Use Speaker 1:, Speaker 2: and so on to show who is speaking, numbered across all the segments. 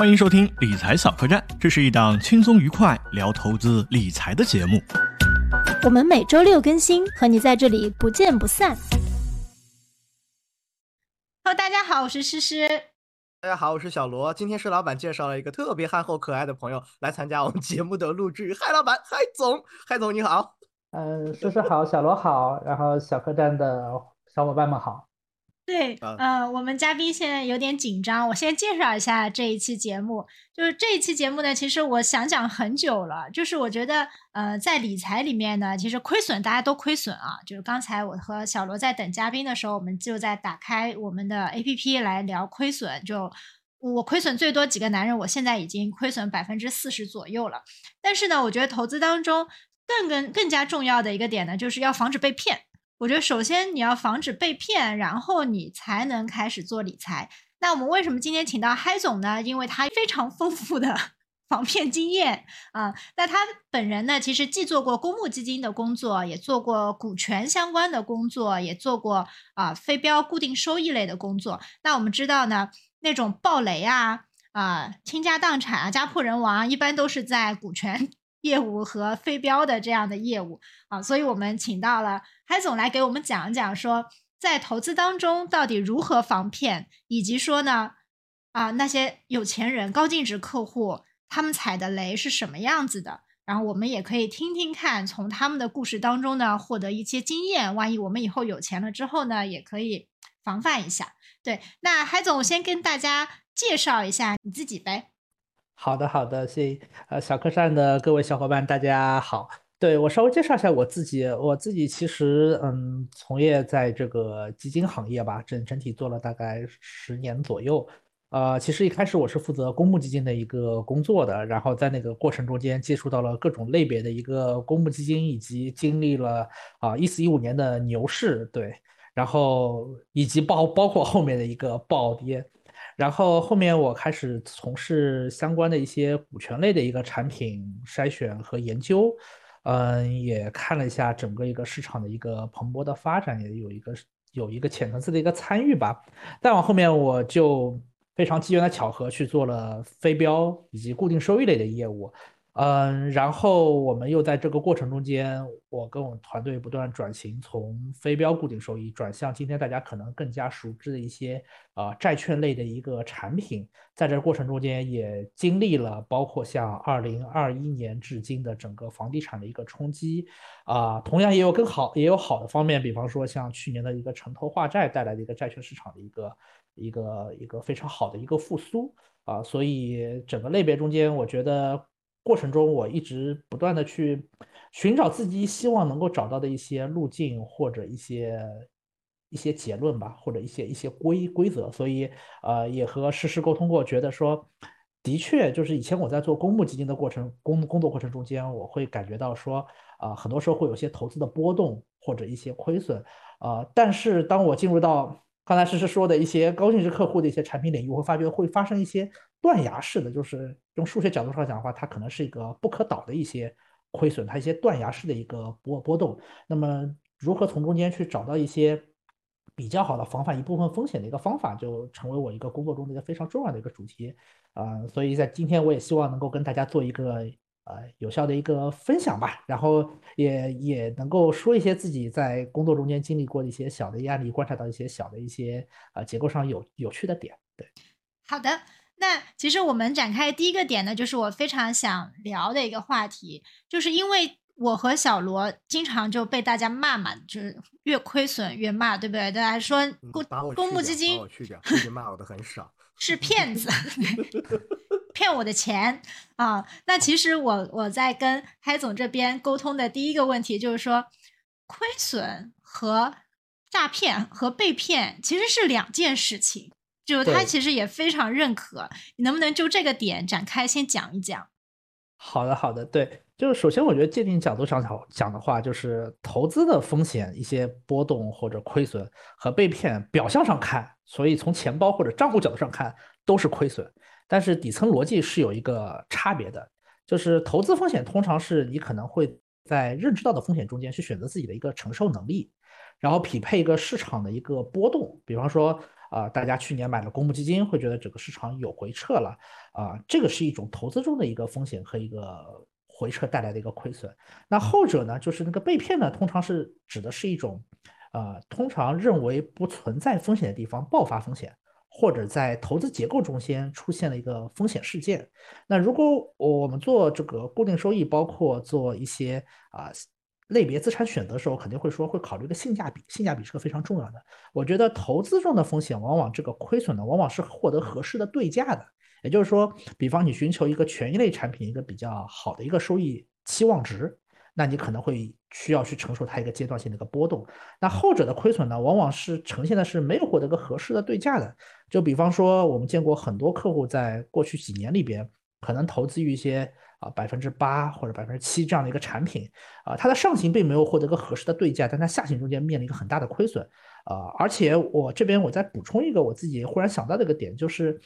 Speaker 1: 欢迎收听理财小客栈，这是一档轻松愉快聊投资理财的节目。
Speaker 2: 我们每周六更新，和你在这里不见不散。
Speaker 3: Hello，大家好，我是诗诗。
Speaker 4: 大家好，我是小罗。今天是老板介绍了一个特别憨厚可爱的朋友来参加我们节目的录制。嗨，老板，嗨总，嗨总你好。
Speaker 5: 嗯，诗诗好，小罗好，然后小客栈的小伙伴们好。
Speaker 3: 对，呃，我们嘉宾现在有点紧张，我先介绍一下这一期节目。就是这一期节目呢，其实我想讲很久了，就是我觉得，呃，在理财里面呢，其实亏损大家都亏损啊。就是刚才我和小罗在等嘉宾的时候，我们就在打开我们的 A P P 来聊亏损。就我亏损最多几个男人，我现在已经亏损百分之四十左右了。但是呢，我觉得投资当中更更更加重要的一个点呢，就是要防止被骗。我觉得首先你要防止被骗，然后你才能开始做理财。那我们为什么今天请到嗨总呢？因为他非常丰富的 防骗经验啊。那他本人呢，其实既做过公募基金的工作，也做过股权相关的工作，也做过啊非标固定收益类的工作。那我们知道呢，那种暴雷啊啊倾家荡产啊家破人亡，一般都是在股权。业务和非标的这样的业务啊，所以我们请到了海总来给我们讲一讲，说在投资当中到底如何防骗，以及说呢啊那些有钱人、高净值客户他们踩的雷是什么样子的，然后我们也可以听听看，从他们的故事当中呢获得一些经验，万一我们以后有钱了之后呢，也可以防范一下。对，那海总先跟大家介绍一下你自己呗。
Speaker 5: 好的，好的，谢。呃，小客栈的各位小伙伴，大家好。对我稍微介绍一下我自己，我自己其实嗯，从业在这个基金行业吧，整整体做了大概十年左右。呃，其实一开始我是负责公募基金的一个工作的，然后在那个过程中间接触到了各种类别的一个公募基金，以及经历了啊一四一五年的牛市，对，然后以及包包括后面的一个暴跌。然后后面我开始从事相关的一些股权类的一个产品筛选和研究，嗯，也看了一下整个一个市场的一个蓬勃的发展，也有一个有一个浅层次的一个参与吧。再往后面，我就非常机缘的巧合去做了非标以及固定收益类的业务。嗯，然后我们又在这个过程中间，我跟我们团队不断转型，从非标固定收益转向今天大家可能更加熟知的一些啊债券类的一个产品。在这过程中间，也经历了包括像二零二一年至今的整个房地产的一个冲击啊，同样也有更好也有好的方面，比方说像去年的一个城投化债带来的一个债券市场的一个一个一个非常好的一个复苏啊，所以整个类别中间，我觉得。过程中，我一直不断的去寻找自己希望能够找到的一些路径，或者一些一些结论吧，或者一些一些规规则。所以，呃，也和实时沟通过，觉得说，的确，就是以前我在做公募基金的过程工工作过程中间，我会感觉到说，啊，很多时候会有些投资的波动或者一些亏损，啊，但是当我进入到刚才诗诗说的一些高净值客户的一些产品领域，我会发觉会发生一些断崖式的，就是用数学角度上讲的话，它可能是一个不可导的一些亏损，它一些断崖式的一个波波动。那么，如何从中间去找到一些比较好的防范一部分风险的一个方法，就成为我一个工作中的一个非常重要的一个主题啊。所以在今天，我也希望能够跟大家做一个。呃，有效的一个分享吧，然后也也能够说一些自己在工作中间经历过的一些小的压力，观察到一些小的一些呃结构上有有趣的点。对，
Speaker 3: 好的，那其实我们展开第一个点呢，就是我非常想聊的一个话题，就是因为我和小罗经常就被大家骂嘛，就是越亏损越骂，对不对？大家说公公募基金，
Speaker 4: 我去掉，最近骂我的很少，
Speaker 3: 是骗子。骗我的钱啊！那其实我我在跟嗨总这边沟通的第一个问题就是说，亏损和诈骗和被骗其实是两件事情，就他其实也非常认可。你能不能就这个点展开先讲一讲？
Speaker 5: 好的，好的，对，就是首先我觉得界定角度上讲讲的话，就是投资的风险一些波动或者亏损和被骗，表象上看，所以从钱包或者账户角度上看都是亏损。但是底层逻辑是有一个差别的，就是投资风险通常是你可能会在认知到的风险中间去选择自己的一个承受能力，然后匹配一个市场的一个波动。比方说，啊，大家去年买了公募基金，会觉得整个市场有回撤了啊，这个是一种投资中的一个风险和一个回撤带来的一个亏损。那后者呢，就是那个被骗呢，通常是指的是一种，呃，通常认为不存在风险的地方爆发风险，或者在投资结构中间出现了一个风险事件。那如果我们做这个固定收益，包括做一些啊。类别资产选择的时候，肯定会说会考虑个性价比，性价比是个非常重要的。我觉得投资中的风险，往往这个亏损呢，往往是获得合适的对价的。也就是说，比方你寻求一个权益类产品一个比较好的一个收益期望值，那你可能会需要去承受它一个阶段性的一个波动。那后者的亏损呢，往往是呈现的是没有获得个合适的对价的。就比方说，我们见过很多客户在过去几年里边，可能投资于一些。啊，百分之八或者百分之七这样的一个产品，啊，它的上行并没有获得个合适的对价，但它下行中间面临一个很大的亏损，啊，而且我这边我再补充一个我自己忽然想到的一个点，就是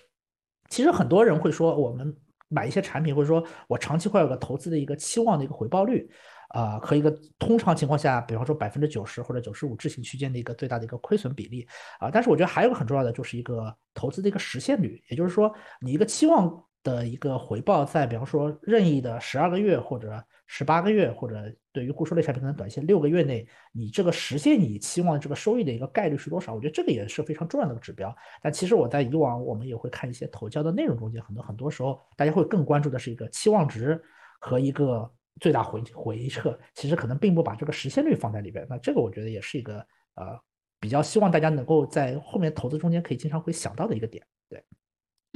Speaker 5: 其实很多人会说，我们买一些产品，或者说我长期会有个投资的一个期望的一个回报率，啊，和一个通常情况下，比方说百分之九十或者九十五置行区间的一个最大的一个亏损比例，啊，但是我觉得还有个很重要的就是一个投资的一个实现率，也就是说你一个期望。的一个回报，在比方说任意的十二个月或者十八个月，或者对于固收类产品可能短线六个月内，你这个实现你期望这个收益的一个概率是多少？我觉得这个也是非常重要的个指标。但其实我在以往我们也会看一些投教的内容中间，很多很多时候大家会更关注的是一个期望值和一个最大回回撤，其实可能并不把这个实现率放在里边。那这个我觉得也是一个呃比较希望大家能够在后面投资中间可以经常会想到的一个点。对。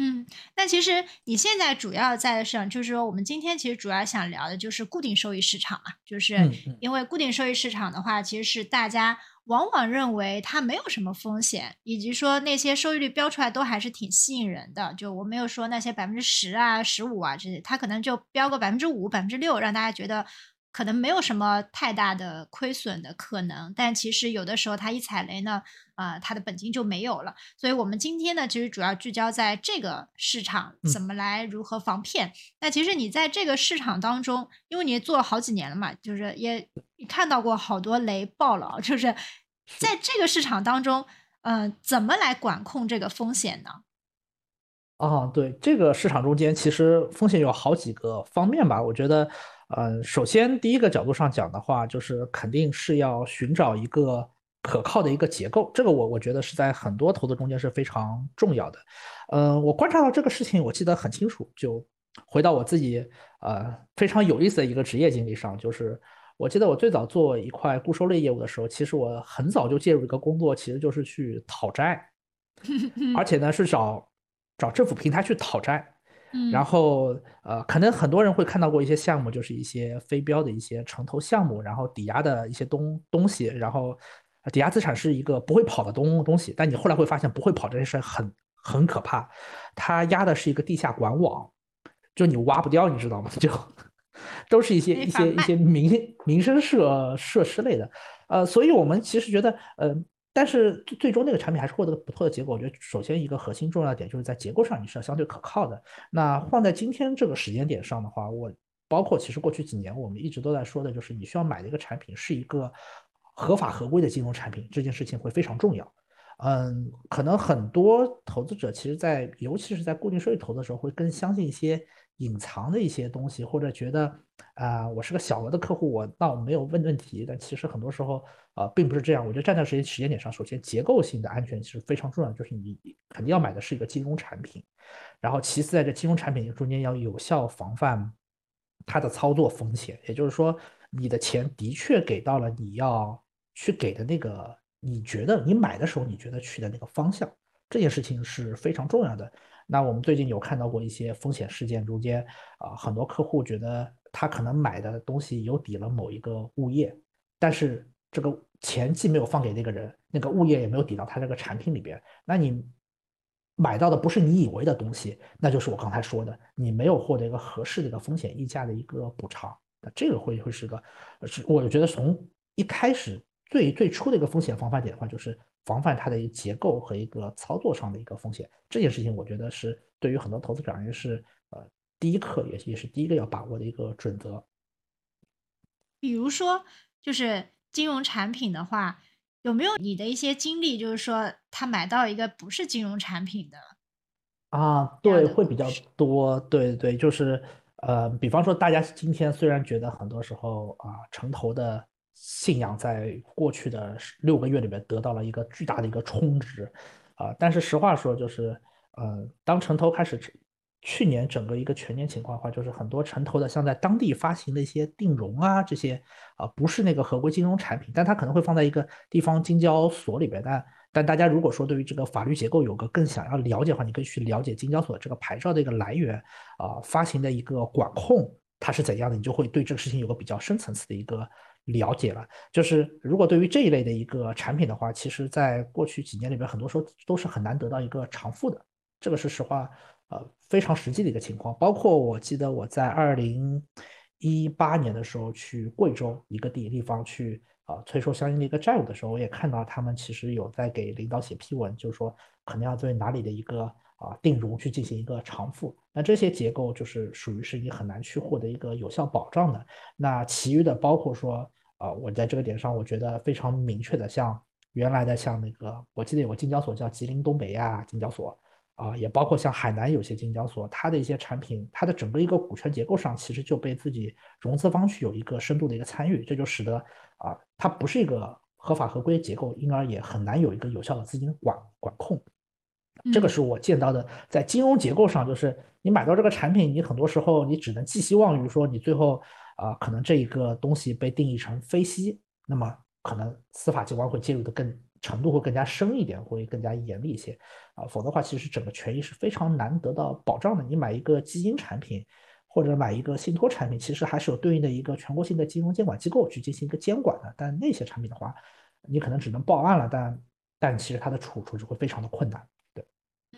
Speaker 3: 嗯，那其实你现在主要在的市场，就是说我们今天其实主要想聊的就是固定收益市场嘛，就是因为固定收益市场的话，其实是大家往往认为它没有什么风险，以及说那些收益率标出来都还是挺吸引人的。就我没有说那些百分之十啊、十五啊这些，它可能就标个百分之五、百分之六，让大家觉得。可能没有什么太大的亏损的可能，但其实有的时候它一踩雷呢，啊，它的本金就没有了。所以我们今天呢，其实主要聚焦在这个市场怎么来如何防骗。那其实你在这个市场当中，因为你做了好几年了嘛，就是也看到过好多雷爆了，就是在这个市场当中，嗯，怎么来管控这个风险呢？
Speaker 5: 啊，对，这个市场中间其实风险有好几个方面吧，我觉得。嗯，首先第一个角度上讲的话，就是肯定是要寻找一个可靠的一个结构，这个我我觉得是在很多投资中间是非常重要的。嗯，我观察到这个事情，我记得很清楚。就回到我自己呃非常有意思的一个职业经历上，就是我记得我最早做一块固收类业务的时候，其实我很早就介入一个工作，其实就是去讨债，而且呢是找找政府平台去讨债。然后，呃，可能很多人会看到过一些项目，就是一些非标的一些城投项目，然后抵押的一些东东西，然后抵押资产是一个不会跑的东东西。但你后来会发现，不会跑这件事很很可怕，它压的是一个地下管网，就你挖不掉，你知道吗？就都是一些一些一些民民生设设施类的，呃，所以我们其实觉得，呃。但是最终那个产品还是获得不错的结果。我觉得首先一个核心重要点就是在结构上你是要相对可靠的。那放在今天这个时间点上的话，我包括其实过去几年我们一直都在说的就是你需要买的一个产品是一个合法合规的金融产品，这件事情会非常重要。嗯，可能很多投资者其实，在尤其是在固定收益投资的时候，会更相信一些隐藏的一些东西，或者觉得啊，我是个小额的客户，我那我没有问问题。但其实很多时候啊，并不是这样。我觉得站在时间时间点上，首先结构性的安全是非常重要的，就是你肯定要买的是一个金融产品，然后其次在这金融产品中间要有效防范它的操作风险，也就是说，你的钱的确给到了你要去给的那个。你觉得你买的时候，你觉得去的那个方向，这件事情是非常重要的。那我们最近有看到过一些风险事件中间啊，很多客户觉得他可能买的东西有抵了某一个物业，但是这个钱既没有放给那个人，那个物业也没有抵到他这个产品里边。那你买到的不是你以为的东西，那就是我刚才说的，你没有获得一个合适的一个风险溢价的一个补偿。那这个会会是个，是我觉得从一开始。最最初的一个风险防范点的话，就是防范它的一个结构和一个操作上的一个风险。这件事情，我觉得是对于很多投资者而言是呃第一课，也也是第一个要把握的一个准则。
Speaker 3: 比如说，就是金融产品的话，有没有你的一些经历，就是说他买到一个不是金融产品的
Speaker 5: 啊？对，会比较多。对对，就是呃，比方说大家今天虽然觉得很多时候啊，城投的信仰在过去的六个月里面得到了一个巨大的一个充值啊，但是实话说，就是呃，当城投开始。去年整个一个全年情况的话，就是很多城投的，像在当地发行的一些定融啊，这些啊不是那个合规金融产品，但它可能会放在一个地方金交所里边。但但大家如果说对于这个法律结构有个更想要了解的话，你可以去了解金交所这个牌照的一个来源啊，发行的一个管控它是怎样的，你就会对这个事情有个比较深层次的一个了解了。就是如果对于这一类的一个产品的话，其实在过去几年里边，很多时候都是很难得到一个偿付的，这个是实话。呃，非常实际的一个情况，包括我记得我在二零一八年的时候去贵州一个地地方去啊催收相应的一个债务的时候，我也看到他们其实有在给领导写批文，就是说可能要对哪里的一个啊定融去进行一个偿付。那这些结构就是属于是你很难去获得一个有效保障的。那其余的包括说啊，我在这个点上我觉得非常明确的，像原来的像那个我记得有个金交所叫吉林东北亚金交所。啊，也包括像海南有些金交所，它的一些产品，它的整个一个股权结构上，其实就被自己融资方去有一个深度的一个参与，这就使得啊，它不是一个合法合规结构，因而也很难有一个有效的资金管管控。这个是我见到的，在金融结构上，就是你买到这个产品，你很多时候你只能寄希望于说，你最后啊，可能这一个东西被定义成非息，那么可能司法机关会介入的更。程度会更加深一点，会更加严厉一些，啊，否则的话，其实整个权益是非常难得到保障的。你买一个基金产品，或者买一个信托产品，其实还是有对应的一个全国性的金融监管机构去进行一个监管的。但那些产品的话，你可能只能报案了，但但其实它的处处置会非常的困难。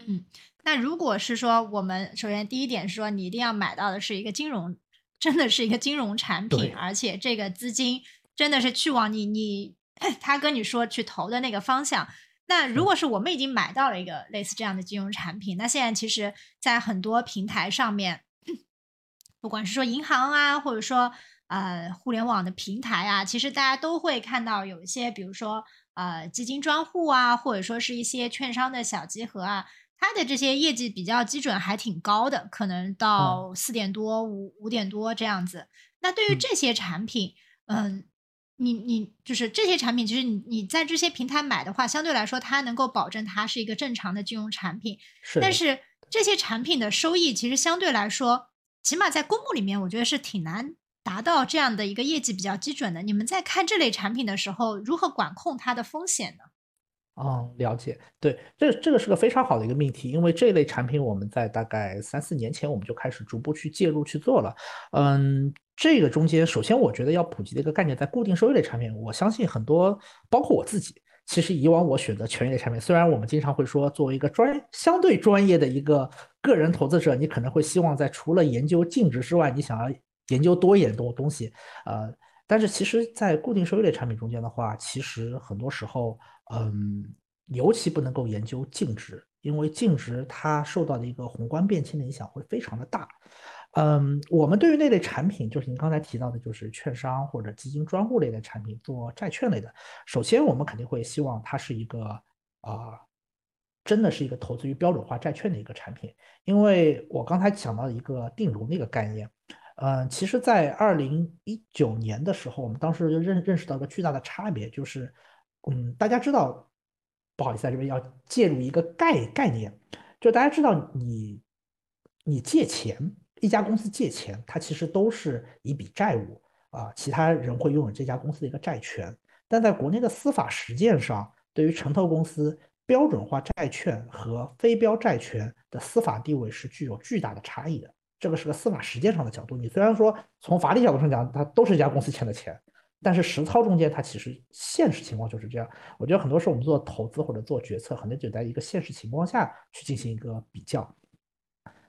Speaker 5: 对，
Speaker 3: 嗯，那如果是说我们首先第一点是说，你一定要买到的是一个金融，真的是一个金融产品，而且这个资金真的是去往你你。他跟你说去投的那个方向，那如果是我们已经买到了一个类似这样的金融产品，那现在其实，在很多平台上面，不管是说银行啊，或者说呃互联网的平台啊，其实大家都会看到有一些，比如说呃基金专户啊，或者说是一些券商的小集合啊，它的这些业绩比较基准还挺高的，可能到四点多五五点多这样子。那对于这些产品，嗯。你你就是这些产品，其实你你在这些平台买的话，相对来说它能够保证它是一个正常的金融产品。
Speaker 5: 是。
Speaker 3: 但是这些产品的收益其实相对来说，起码在公募里面，我觉得是挺难达到这样的一个业绩比较基准的。你们在看这类产品的时候，如何管控它的风险呢？
Speaker 5: 嗯，了解。对，这这个是个非常好的一个命题，因为这类产品我们在大概三四年前我们就开始逐步去介入去做了。嗯。这个中间，首先我觉得要普及的一个概念，在固定收益类产品，我相信很多，包括我自己，其实以往我选择权益类产品，虽然我们经常会说，作为一个专相对专业的一个个人投资者，你可能会希望在除了研究净值之外，你想要研究多一点东东西，呃，但是其实，在固定收益类产品中间的话，其实很多时候，嗯，尤其不能够研究净值，因为净值它受到的一个宏观变迁的影响会非常的大。嗯，我们对于那类产品，就是您刚才提到的，就是券商或者基金专户类的产品，做债券类的。首先，我们肯定会希望它是一个啊，真的是一个投资于标准化债券的一个产品。因为我刚才讲到一个定融的一个概念，嗯，其实，在二零一九年的时候，我们当时就认认识到一个巨大的差别，就是，嗯，大家知道，不好意思，在这边要介入一个概概念，就大家知道，你你借钱。一家公司借钱，它其实都是一笔债务啊，其他人会拥有这家公司的一个债权。但在国内的司法实践上，对于城投公司标准化债券和非标债权的司法地位是具有巨大的差异的。这个是个司法实践上的角度。你虽然说从法理角度上讲，它都是一家公司欠的钱，但是实操中间，它其实现实情况就是这样。我觉得很多时候我们做投资或者做决策，很多就在一个现实情况下去进行一个比较。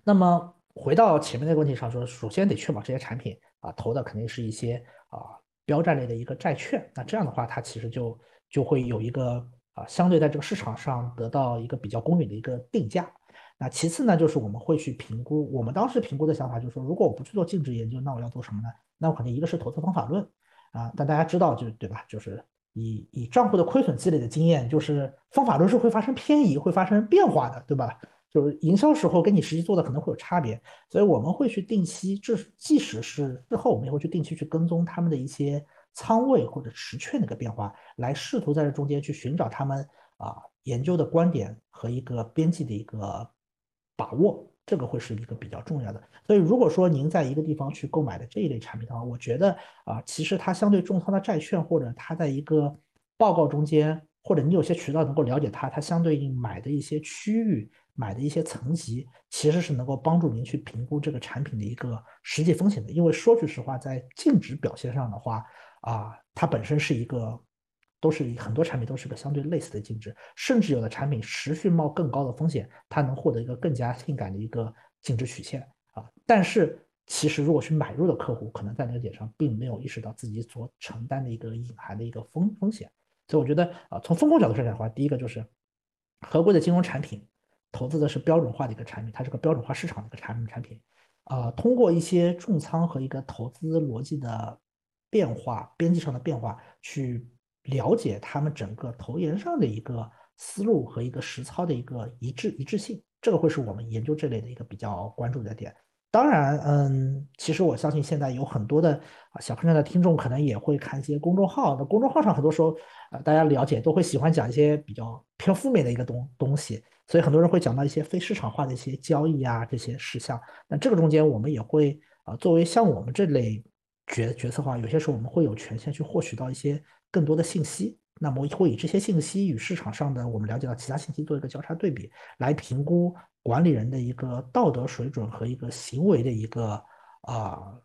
Speaker 5: 那么。回到前面那个问题上说，首先得确保这些产品啊投的肯定是一些啊标债类的一个债券，那这样的话它其实就就会有一个啊相对在这个市场上得到一个比较公允的一个定价。那其次呢，就是我们会去评估，我们当时评估的想法就是说，如果我不去做净值研究，那我要做什么呢？那我肯定一个是投资方法论啊，但大家知道就对吧？就是以以账户的亏损积累的经验，就是方法论是会发生偏移，会发生变化的，对吧？就是营销时候跟你实际做的可能会有差别，所以我们会去定期，这即使是日后，我们也会去定期去跟踪他们的一些仓位或者持券的一个变化，来试图在这中间去寻找他们啊研究的观点和一个边际的一个把握，这个会是一个比较重要的。所以如果说您在一个地方去购买的这一类产品的话，我觉得啊，其实它相对重仓的债券或者它在一个报告中间，或者你有些渠道能够了解它，它相对应买的一些区域。买的一些层级其实是能够帮助您去评估这个产品的一个实际风险的，因为说句实话，在净值表现上的话，啊，它本身是一个，都是很多产品都是个相对类似的净值，甚至有的产品持续冒更高的风险，它能获得一个更加性感的一个净值曲线啊。但是其实如果是买入的客户，可能在那个点上并没有意识到自己所承担的一个隐含的一个风风险，所以我觉得啊，从风控角度上讲的话，第一个就是合规的金融产品。投资的是标准化的一个产品，它是个标准化市场的一个产品产品，啊，通过一些重仓和一个投资逻辑的变化、边际上的变化，去了解他们整个投研上的一个思路和一个实操的一个一致一致性，这个会是我们研究这类的一个比较关注的点。当然，嗯，其实我相信现在有很多的啊小客栈的听众可能也会看一些公众号，那公众号上很多时候啊大家了解都会喜欢讲一些比较偏负面的一个东东西。所以很多人会讲到一些非市场化的一些交易啊这些事项，那这个中间我们也会啊作为像我们这类角角色话，有些时候我们会有权限去获取到一些更多的信息，那么会以这些信息与市场上的我们了解到其他信息做一个交叉对比，来评估管理人的一个道德水准和一个行为的一个啊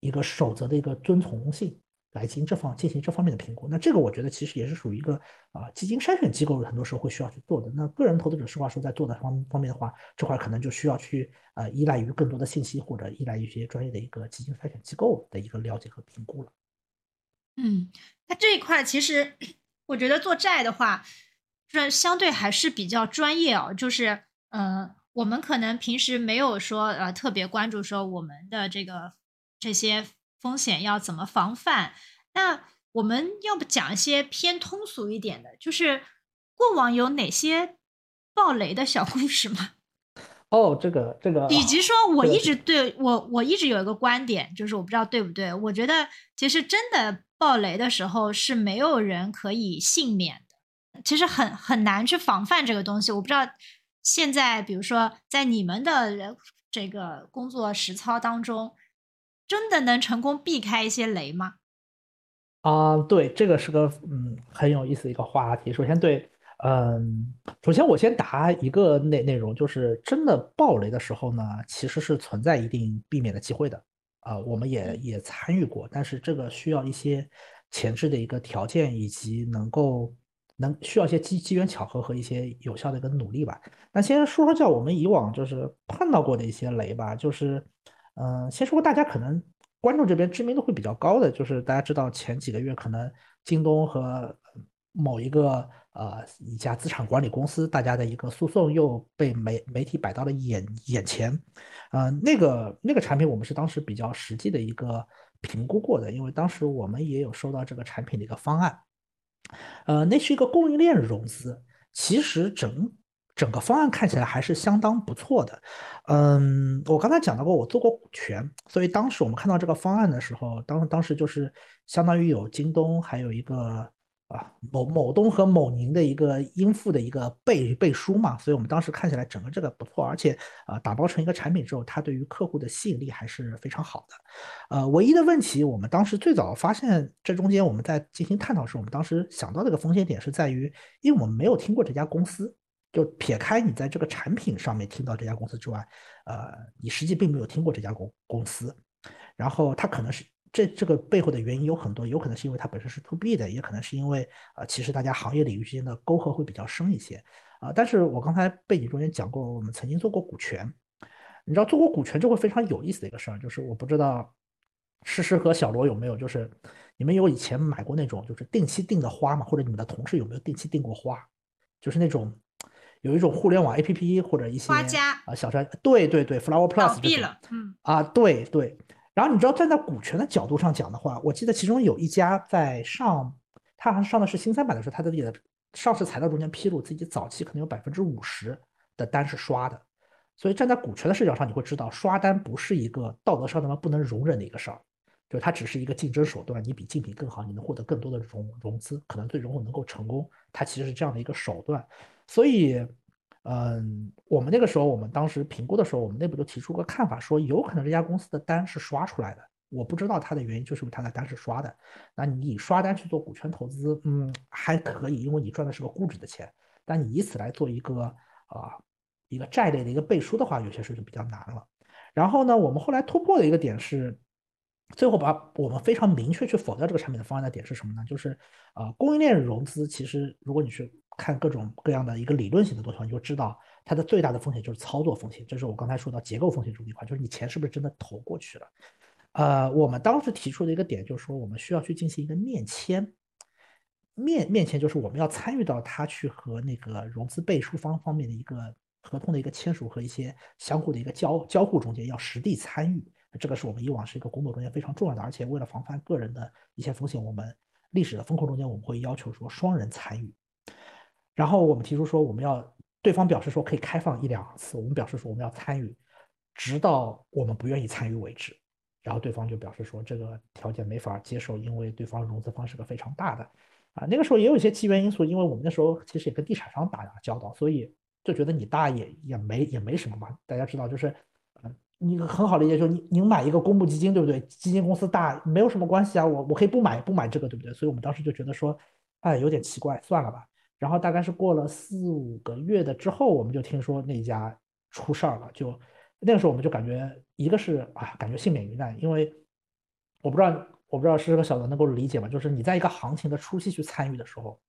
Speaker 5: 一个守则的一个遵从性。来进行这方进行这方面的评估，那这个我觉得其实也是属于一个啊基金筛选机构很多时候会需要去做的。那个人投资者实话说，在做的方方面的话，这块可能就需要去啊依赖于更多的信息，或者依赖于一些专业的一个基金筛选机构的一个了解和评估了。
Speaker 3: 嗯，那这一块其实我觉得做债的话，这相对还是比较专业哦。就是呃，我们可能平时没有说呃特别关注说我们的这个这些。风险要怎么防范？那我们要不讲一些偏通俗一点的，就是过往有哪些爆雷的小故事吗？
Speaker 5: 哦，这个这个，
Speaker 3: 以及说我一直对我我一直有一个观点，就是我不知道对不对，我觉得其实真的爆雷的时候是没有人可以幸免的，其实很很难去防范这个东西。我不知道现在，比如说在你们的这个工作实操当中。真的能成功避开一些雷吗？
Speaker 5: 啊，对，这个是个嗯很有意思的一个话题。首先，对，嗯，首先我先答一个内内容，就是真的爆雷的时候呢，其实是存在一定避免的机会的。啊，我们也也参与过，但是这个需要一些前置的一个条件，以及能够能需要一些机机缘巧合和一些有效的一个努力吧。那先说说叫我们以往就是碰到过的一些雷吧，就是。嗯，先说大家可能关注这边知名度会比较高的，就是大家知道前几个月可能京东和某一个呃一家资产管理公司，大家的一个诉讼又被媒媒体摆到了眼眼前。呃，那个那个产品我们是当时比较实际的一个评估过的，因为当时我们也有收到这个产品的一个方案。呃，那是一个供应链融资，其实整。整个方案看起来还是相当不错的，嗯，我刚才讲到过，我做过股权，所以当时我们看到这个方案的时候，当当时就是相当于有京东，还有一个啊某某东和某宁的一个应付的一个背背书嘛，所以我们当时看起来整个这个不错，而且啊打包成一个产品之后，它对于客户的吸引力还是非常好的。呃，唯一的问题，我们当时最早发现这中间我们在进行探讨时，我们当时想到这个风险点是在于，因为我们没有听过这家公司。就撇开你在这个产品上面听到这家公司之外，呃，你实际并没有听过这家公公司。然后它可能是这这个背后的原因有很多，有可能是因为它本身是 to B 的，也可能是因为呃，其实大家行业领域之间的沟壑会比较深一些啊。但是我刚才背景中间讲过，我们曾经做过股权，你知道做过股权就会非常有意思的一个事儿，就是我不知道诗诗和小罗有没有，就是你们有以前买过那种就是定期订的花吗？或者你们的同事有没有定期订过花？就是那种。有一种互联网 A P P 或者一些
Speaker 3: 花家
Speaker 5: 啊小山，对对对，Flower Plus
Speaker 3: 闭了，嗯
Speaker 5: 啊对对，然后你知道站在股权的角度上讲的话，我记得其中有一家在上它好像上的是新三板的时候，它的这个上市材料中间披露自己早期可能有百分之五十的单是刷的。所以站在股权的视角上，你会知道刷单不是一个道德上他妈不能容忍的一个事儿，就是它只是一个竞争手段。你比竞品更好，你能获得更多的融融资，可能最终能够成功。它其实是这样的一个手段。所以，嗯，我们那个时候，我们当时评估的时候，我们内部就提出个看法，说有可能这家公司的单是刷出来的。我不知道它的原因，就是它的单是刷的。那你以刷单去做股权投资，嗯，还可以，因为你赚的是个估值的钱。但你以此来做一个啊。一个债类的一个背书的话，有些时候就比较难了。然后呢，我们后来突破的一个点是，最后把我们非常明确去否掉这个产品的方案的点是什么呢？就是呃，供应链融资其实如果你去看各种各样的一个理论型的东西，你就知道它的最大的风险就是操作风险，这是我刚才说到结构风险这一块，就是你钱是不是真的投过去了。呃，我们当时提出的一个点就是说，我们需要去进行一个面签，面面签就是我们要参与到他去和那个融资背书方方面的一个。合同的一个签署和一些相互的一个交交互中间要实地参与，这个是我们以往是一个工作中间非常重要的，而且为了防范个人的一些风险，我们历史的风控中间我们会要求说双人参与。然后我们提出说我们要对方表示说可以开放一两次，我们表示说我们要参与，直到我们不愿意参与为止。然后对方就表示说这个条件没法接受，因为对方融资方是个非常大的啊。那个时候也有一些机缘因素，因为我们那时候其实也跟地产商打交道，所以。就觉得你大也也没也没什么嘛，大家知道就是，你很好理解，就是你你买一个公募基金，对不对？基金公司大没有什么关系啊，我我可以不买不买这个，对不对？所以我们当时就觉得说，哎，有点奇怪，算了吧。然后大概是过了四五个月的之后，我们就听说那家出事儿了，就那个时候我们就感觉一个是啊，感觉幸免于难，因为我不知道我不知道是这个小的能够理解吗？就是你在一个行情的初期去参与的时候，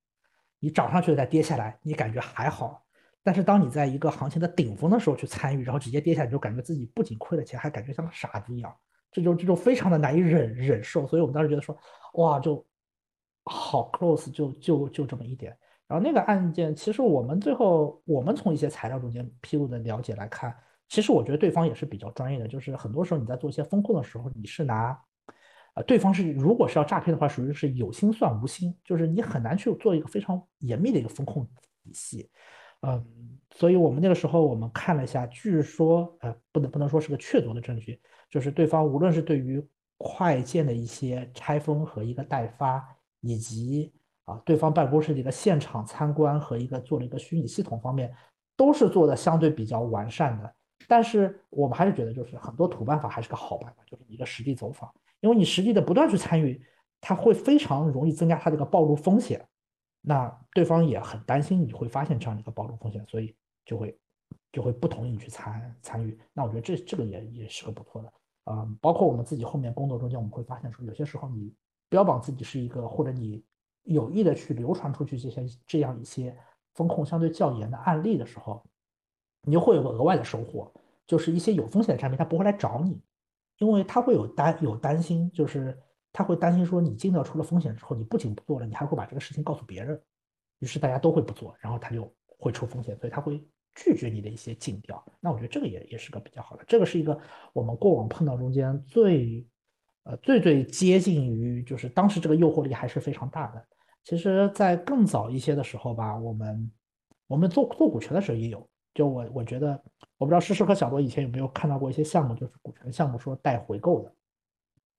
Speaker 5: 你涨上去再跌下来，你感觉还好。但是当你在一个行情的顶峰的时候去参与，然后直接跌下来，就感觉自己不仅亏了钱，还感觉像个傻子一样，这就这就非常的难以忍忍受。所以我们当时觉得说，哇，就好 close，就就就这么一点。然后那个案件，其实我们最后我们从一些材料中间披露的了解来看，其实我觉得对方也是比较专业的。就是很多时候你在做一些风控的时候，你是拿，呃，对方是如果是要诈骗的话，属于是有心算无心，就是你很难去做一个非常严密的一个风控体系。嗯，所以我们那个时候我们看了一下，据说呃不能不能说是个确凿的证据，就是对方无论是对于快件的一些拆封和一个代发，以及啊对方办公室的一个现场参观和一个做了一个虚拟系统方面，都是做的相对比较完善的。但是我们还是觉得，就是很多土办法还是个好办法，就是一个实地走访，因为你实地的不断去参与，它会非常容易增加它这个暴露风险。那对方也很担心你会发现这样的一个暴露风险，所以就会就会不同意你去参参与。那我觉得这这个也也是个不错的啊。包括我们自己后面工作中间，我们会发现说，有些时候你标榜自己是一个，或者你有意的去流传出去这些这样一些风控相对较严的案例的时候，你就会有个额外的收获，就是一些有风险的产品他不会来找你，因为他会有担有担心，就是。他会担心说，你尽调出了风险之后，你不仅不做了，你还会把这个事情告诉别人，于是大家都会不做，然后他就会出风险，所以他会拒绝你的一些尽调。那我觉得这个也也是个比较好的，这个是一个我们过往碰到中间最，呃最最接近于就是当时这个诱惑力还是非常大的。其实，在更早一些的时候吧，我们我们做做股权的时候也有，就我我觉得我不知道诗诗和小罗以前有没有看到过一些项目，就是股权项目说带回购的。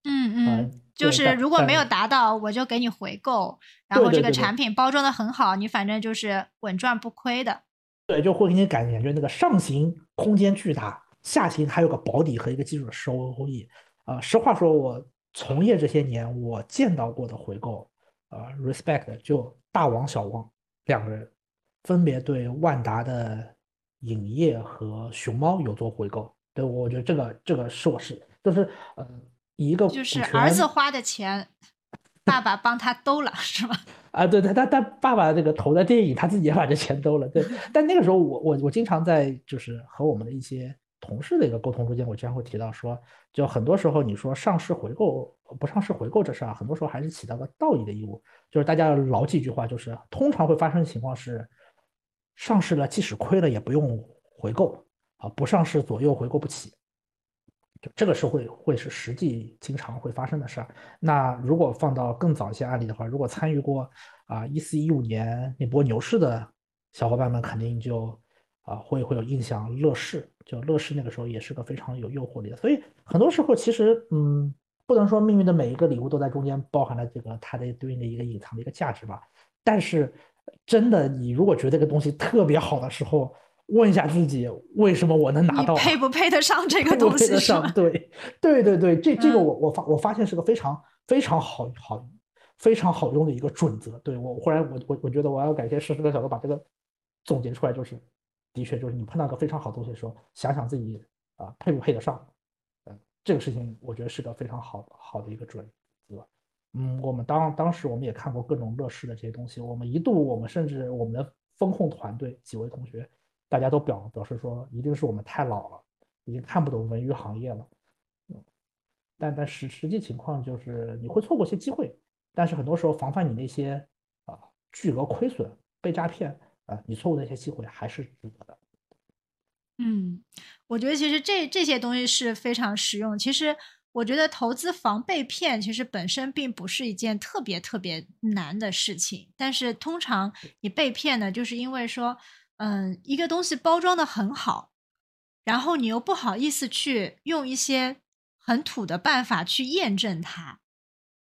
Speaker 3: 嗯嗯，就是如果没有达到，我就给你回购，然后这个产品包装的很好，你反正就是稳赚不亏的。
Speaker 5: 对，就会给你感觉就那个上行空间巨大，下行还有个保底和一个基础的收益。啊，实话说，我从业这些年，我见到过的回购，啊，respect 就大王小王两个人，分别对万达的影业和熊猫有做回购。对，我觉得这个这个是我是就是嗯。一个
Speaker 3: 就是儿子花的钱，爸爸帮他兜了，是吧？
Speaker 5: 啊，对，他他他爸爸这个投的电影，他自己也把这钱兜了。对，但那个时候我我我经常在就是和我们的一些同事的一个沟通中间，我经常会提到说，就很多时候你说上市回购不上市回购这事儿，很多时候还是起到个道义的义务。就是大家要牢记一句话，就是通常会发生的情况是，上市了即使亏了也不用回购啊，不上市左右回购不起。这个是会会是实际经常会发生的事儿。那如果放到更早一些案例的话，如果参与过啊一四一五年那波牛市的小伙伴们，肯定就啊会会有印象。乐视就乐视那个时候也是个非常有诱惑力的。所以很多时候其实嗯，不能说命运的每一个礼物都在中间包含了这个它的对应的一个隐藏的一个价值吧。但是真的，你如果觉得这个东西特别好的时候，问一下自己，为什么我能拿到？
Speaker 3: 配不配得上这个 东西？
Speaker 5: 配得上？对，对对对，这这个我我发我发现是个非常非常好好非常好用的一个准则。对我忽然我我我觉得我要感谢诗诗的小哥把这个总结出来，就是的确就是你碰到个非常好东西的时候，想想自己啊配不配得上，嗯，这个事情我觉得是个非常好好的一个准则。嗯，我们当当时我们也看过各种乐视的这些东西，我们一度我们甚至我们的风控团队几位同学。大家都表表示说，一定是我们太老了，已经看不懂文娱行业了。嗯，但但实实际情况就是你会错过一些机会，但是很多时候防范你那些啊巨额亏损、被诈骗啊，你错过那些机会还是值得的。
Speaker 3: 嗯，我觉得其实这这些东西是非常实用。其实我觉得投资防被骗，其实本身并不是一件特别特别难的事情，但是通常你被骗呢，就是因为说。嗯，一个东西包装的很好，然后你又不好意思去用一些很土的办法去验证它，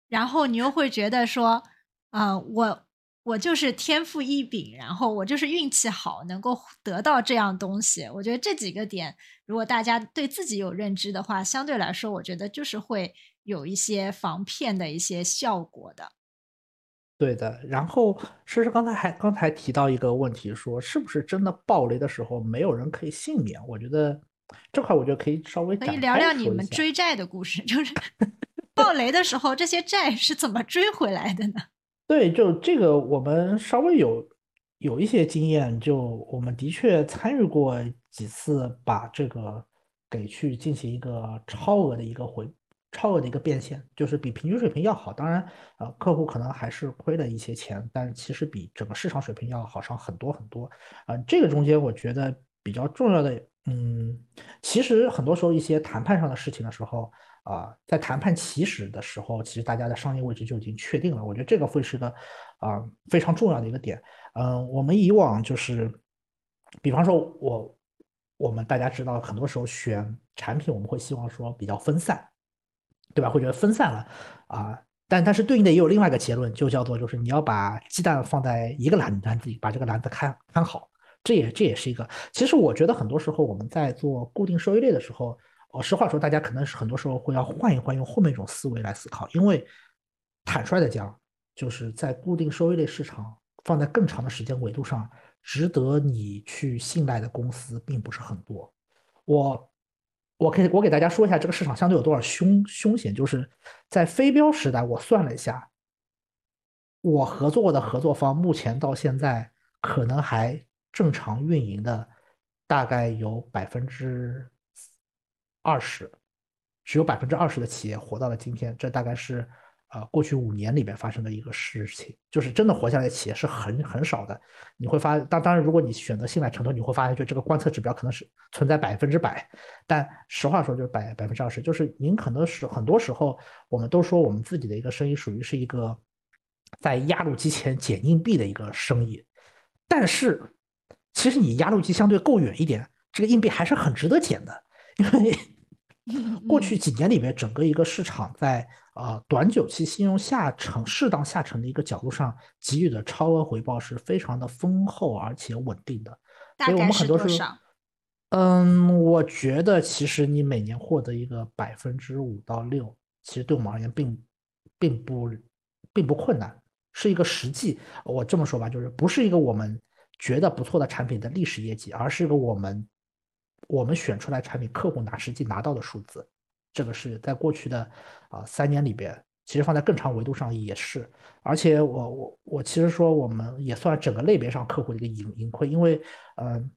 Speaker 3: 然后你又会觉得说，啊，我我就是天赋异禀，然后我就是运气好，能够得到这样东西。我觉得这几个点，如果大家对自己有认知的话，相对来说，我觉得就是会有一些防骗的一些效果的。
Speaker 5: 对的，然后诗诗刚才还刚才提到一个问题，说是不是真的暴雷的时候没有人可以幸免？我觉得这块我觉得可以稍微
Speaker 3: 可以聊聊你们追债的故事，就是 暴雷的时候这些债是怎么追回来的呢？
Speaker 5: 对，就这个我们稍微有有一些经验，就我们的确参与过几次把这个给去进行一个超额的一个回。超额的一个变现，就是比平均水平要好。当然，呃，客户可能还是亏了一些钱，但是其实比整个市场水平要好上很多很多。啊，这个中间我觉得比较重要的，嗯，其实很多时候一些谈判上的事情的时候，啊，在谈判起始的时候，其实大家的商业位置就已经确定了。我觉得这个会是个啊非常重要的一个点。嗯，我们以往就是，比方说我我们大家知道，很多时候选产品，我们会希望说比较分散。对吧？会觉得分散了啊，但但是对应的也有另外一个结论，就叫做就是你要把鸡蛋放在一个篮篮子里，把这个篮子看看好。这也这也是一个。其实我觉得很多时候我们在做固定收益类的时候，我实话说，大家可能是很多时候会要换一换，用后面一种思维来思考。因为坦率的讲，就是在固定收益类市场放在更长的时间维度上，值得你去信赖的公司并不是很多。我。我可以，我给大家说一下这个市场相对有多少凶凶险。就是在非标时代，我算了一下，我合作过的合作方，目前到现在可能还正常运营的，大概有百分之二十，只有百分之二十的企业活到了今天。这大概是。啊，过去五年里边发生的一个事情，就是真的活下来的企业是很很少的。你会发，当当然，如果你选择信赖承托，你会发现，就这个观测指标可能是存在百分之百，但实话说，就是百百分之二十。就是您可能是很多时候，我们都说我们自己的一个生意属于是一个在压路机前捡硬币的一个生意，但是其实你压路机相对够远一点，这个硬币还是很值得捡的，因为过去几年里面，整个一个市场在。啊，短久期信用下沉、适当下沉的一个角度上给予的超额回报是非常的丰厚而且稳定的。
Speaker 3: 所以我们很多
Speaker 5: 时候？嗯，我觉得其实你每年获得一个百分之五到六，其实对我们而言并并不并不困难，是一个实际。我这么说吧，就是不是一个我们觉得不错的产品的历史业绩，而是一个我们我们选出来产品客户拿实际拿到的数字。这个是在过去的啊三年里边，其实放在更长维度上也是，而且我我我其实说我们也算整个类别上客户的一个盈盈亏，因为嗯，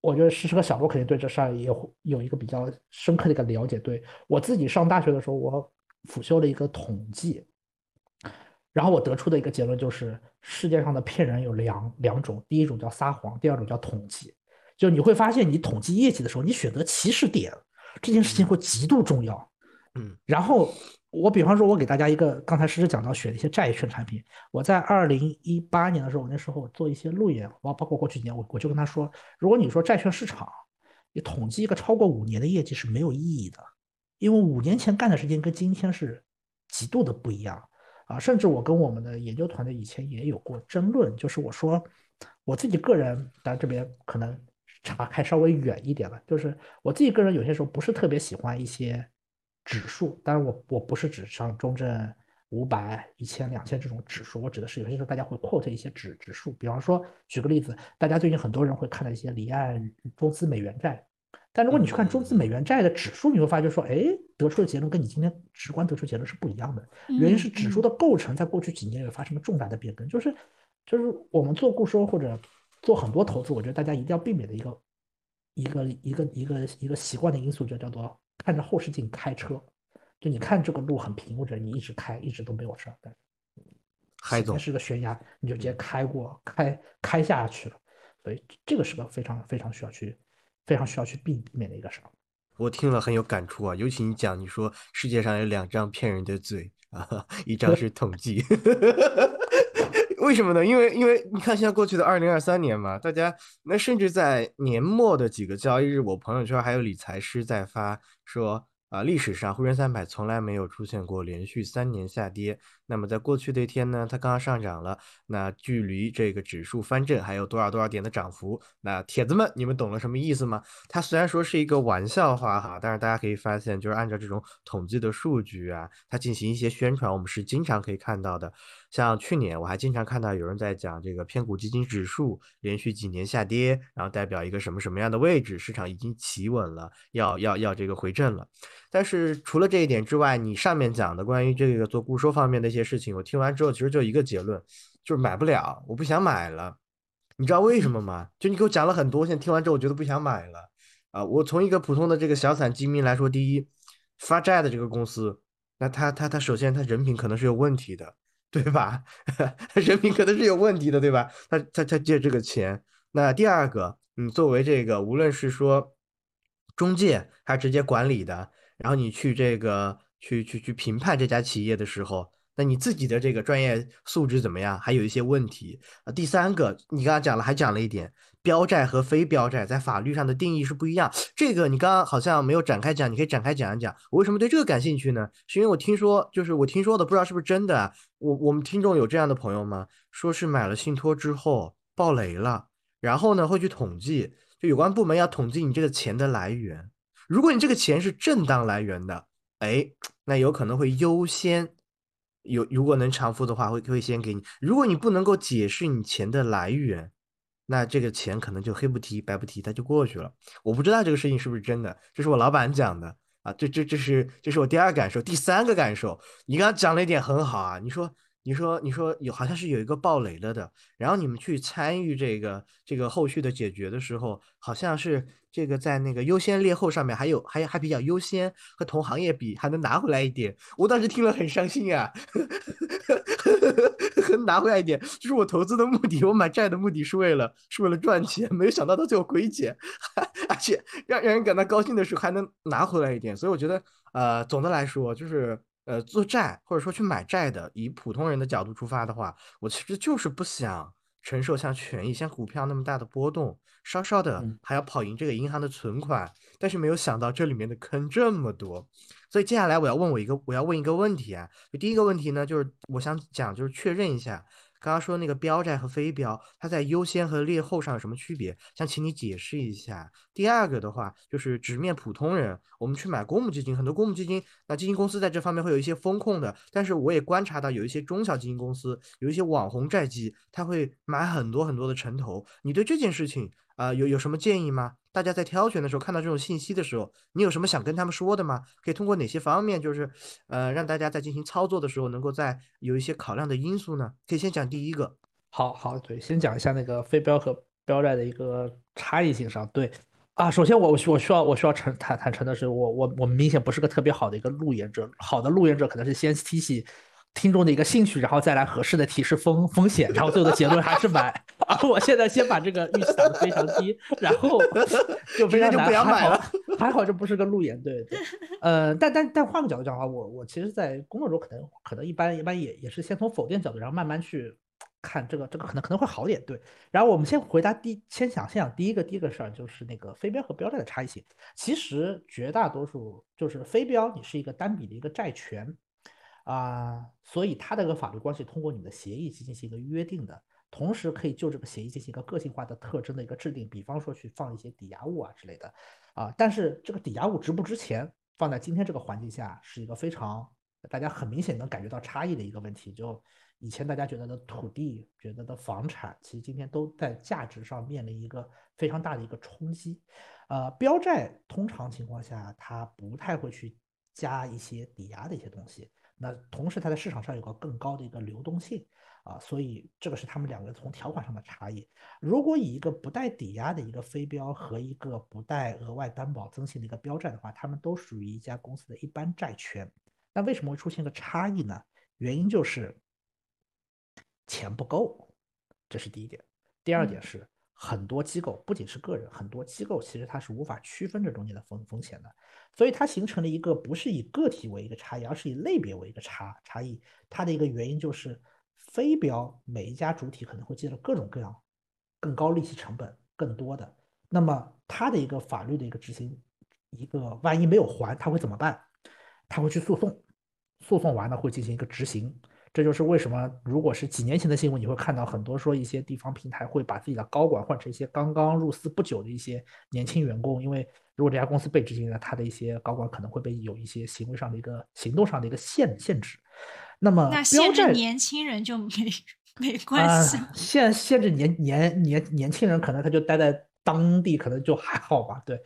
Speaker 5: 我觉得诗诗和小波肯定对这事儿也有一个比较深刻的一个了解。对我自己上大学的时候，我辅修了一个统计，然后我得出的一个结论就是，世界上的骗人有两两种，第一种叫撒谎，第二种叫统计。就你会发现，你统计业绩的时候，你选择起始点。这件事情会极度重要。
Speaker 4: 嗯，
Speaker 5: 然后我比方说，我给大家一个，刚才诗诗讲到选一些债券产品，我在二零一八年的时候，我那时候做一些路演，包包括过去几年，我我就跟他说，如果你说债券市场，你统计一个超过五年的业绩是没有意义的，因为五年前干的事情跟今天是极度的不一样啊，甚至我跟我们的研究团队以前也有过争论，就是我说我自己个人，当然这边可能查开稍微远一点了，就是我自己个人有些时候不是特别喜欢一些。指数，当然我我不是指上中证五百、一千、两千这种指数，我指的是有些时候大家会 quote 一些指指数，比方说举个例子，大家最近很多人会看到一些离岸中资美元债，但如果你去看中资美元债的指数，你会发觉说，哎，得出的结论跟你今天直观得出结论是不一样的。原因是指数的构成在过去几年也发生了重大的变更，就是就是我们做固收或者做很多投资，我觉得大家一定要避免的一个一个一个一个一个习惯的因素，就叫做。看着后视镜开车，就你看这个路很平或者，你一直开，一直都没有事儿。但
Speaker 4: 海总
Speaker 5: 是个悬崖，你就直接开过，开开下去了。所以这个是个非常非常需要去，非常需要去避免的一个事儿。
Speaker 4: 我听了很有感触啊，尤其你讲，你说世界上有两张骗人的嘴啊，一张是统计。为什么呢？因为因为你看，现在过去的二零二三年嘛，大家那甚至在年末的几个交易日，我朋友圈还有理财师在发说。啊，历史上沪深三百从来没有出现过连续三年下跌。那么在过去的一天呢，它刚刚上涨了，那距离这个指数翻正还有多少多少点的涨幅？那铁子们，你们懂了什么意思吗？它虽然说是一个玩笑话哈，但是大家可以发现，就是按照这种统计的数据啊，它进行一些宣传，我们是经常可以看到的。像去年我还经常看到有人在讲这个偏股基金指数连续几年下跌，然后代表一个什么什么样的位置，市场已经企稳了，要要要这个回正了。但是除了这一点之外，你上面讲的关于这个做固收方面的一些些事情，我听完之后其实就一个结论，就是买不了，我不想买了。你知道为什么吗？就你给我讲了很多，现在听完之后我觉得不想买了啊。我从一个普通的这个小散基民来说，第一，发债的这个公司，那他他他首先他人品可能是有问题的，对吧？人品可能是有问题的，对吧？他他他借这个钱，那第二个，你作为这个无论是说中介还是直接管理的。然后你去这个去去去评判这家企业的时候，那你自己的这个专业素质怎么样？还有一些问题啊。第三个，你刚刚讲了，还讲了一点，标债和非标债在法律上的定义是不一样。这个你刚刚好像没有展开讲，你可以展开讲一讲。我为什么对这个感兴趣呢？是因为我听说，就是我听说的，不知道是不是真的。我我们听众有这样的朋友吗？说是买了信托之后爆雷了，然后呢会去统计，就有关部门要统计你这个钱的来源。如果你这个钱是正当来源的，哎，那有可能会优先有，如果能偿付的话，会会先给你。如果你不能够解释你钱的来源，那这个钱可能就黑不提白不提，它就过去了。我不知道这个事情是不是真的，这是我老板讲的啊。这这这是这是我第二感受，第三个感受，你刚刚讲了一点很好啊，你说。你说，你说有好像是有一个爆雷了的，然后你们去参与这个这个后续的解决的时候，好像是这个在那个优先劣后上面还有还还比较优先，和同行业比还能拿回来一点。我当时听了很伤心啊，能拿回来一点，就是我投资的目的，我买债的目的是为了是为了赚钱，没有想到到最后亏钱，而且让让人感到高兴的时候还能拿回来一点，所以我觉得呃，总的来说就是。呃，做债或者说去买债的，以普通人的角度出发的话，我其实就是不想承受像权益、像股票那么大的波动，稍稍的还要跑赢这个银行的存款，但是没有想到这里面的坑这么多，所以接下来我要问我一个，我要问一个问题啊，就第一个问题呢，就是我想讲，就是确认一下。刚刚说那个标债和非标，它在优先和劣后上有什么区别？想请你解释一下。第二个的话，就是直面普通人，我们去买公募基金，很多公募基金，那基金公司在这方面会有一些风控的。但是我也观察到有一些中小基金公司，有一些网红债基，他会买很多很多的城投。你对这件事情啊，有有什么建议吗？大家在挑选的时候看到这种信息的时候，你有什么想跟他们说的吗？可以通过哪些方面，就是呃，让大家在进行操作的时候能够在有一些考量的因素呢？可以先讲第一个。
Speaker 5: 好好，对，先讲一下那个非标和标债的一个差异性上。对啊，首先我我需要我需要诚坦坦诚的是，我我我明显不是个特别好的一个路演者。好的路演者可能是先提起。听众的一个兴趣，然后再来合适的提示风风险，然后最后的结论还是买。我现在先把这个预期打得非常低，然后 就非常
Speaker 4: 就不要买了。
Speaker 5: 还好这不是个路演，对对。呃，但但但换个角度讲的话，我我其实，在工作中可能可能一般一般也也是先从否定角度，然后慢慢去看这个这个可能可能会好点，对。然后我们先回答第先想先想第一个第一个事儿，就是那个非标和标债的差异性。其实绝大多数就是非标，你是一个单笔的一个债权啊，所以它的个法律关系通过你的协议去进行一个约定的。同时可以就这个协议进行一个个性化的特征的一个制定，比方说去放一些抵押物啊之类的，啊，但是这个抵押物值不值钱，放在今天这个环境下是一个非常大家很明显能感觉到差异的一个问题。就以前大家觉得的土地、觉得的房产，其实今天都在价值上面临一个非常大的一个冲击。呃，标债通常情况下它不太会去加一些抵押的一些东西，那同时它在市场上有个更高的一个流动性。啊，所以这个是他们两个从条款上的差异。如果以一个不带抵押的一个非标和一个不带额外担保增信的一个标债的话，他们都属于一家公司的一般债权。那为什么会出现个差异呢？原因就是钱不够，这是第一点。第二点是很多机构，不仅是个人，很多机构其实它是无法区分这中间的风风险的，所以它形成了一个不是以个体为一个差异，而是以类别为一个差差异。它的一个原因就是。非标每一家主体可能会借了各种各样、更高利息成本、更多的，那么它的一个法律的一个执行，一个万一没有还，他会怎么办？他会去诉讼，诉讼完了会进行一个执行。这就是为什么，如果是几年前的新闻，你会看到很多说一些地方平台会把自己的高管换成一些刚刚入司不久的一些年轻员工，因为如果这家公司被执行了，他的一些高管可能会被有一些行为上的一个行动上的一个限限制。那么，
Speaker 3: 那限制年轻人就没没关系。
Speaker 5: 限限制年年年年轻人，可能他就待在当地，可能就还好吧。对。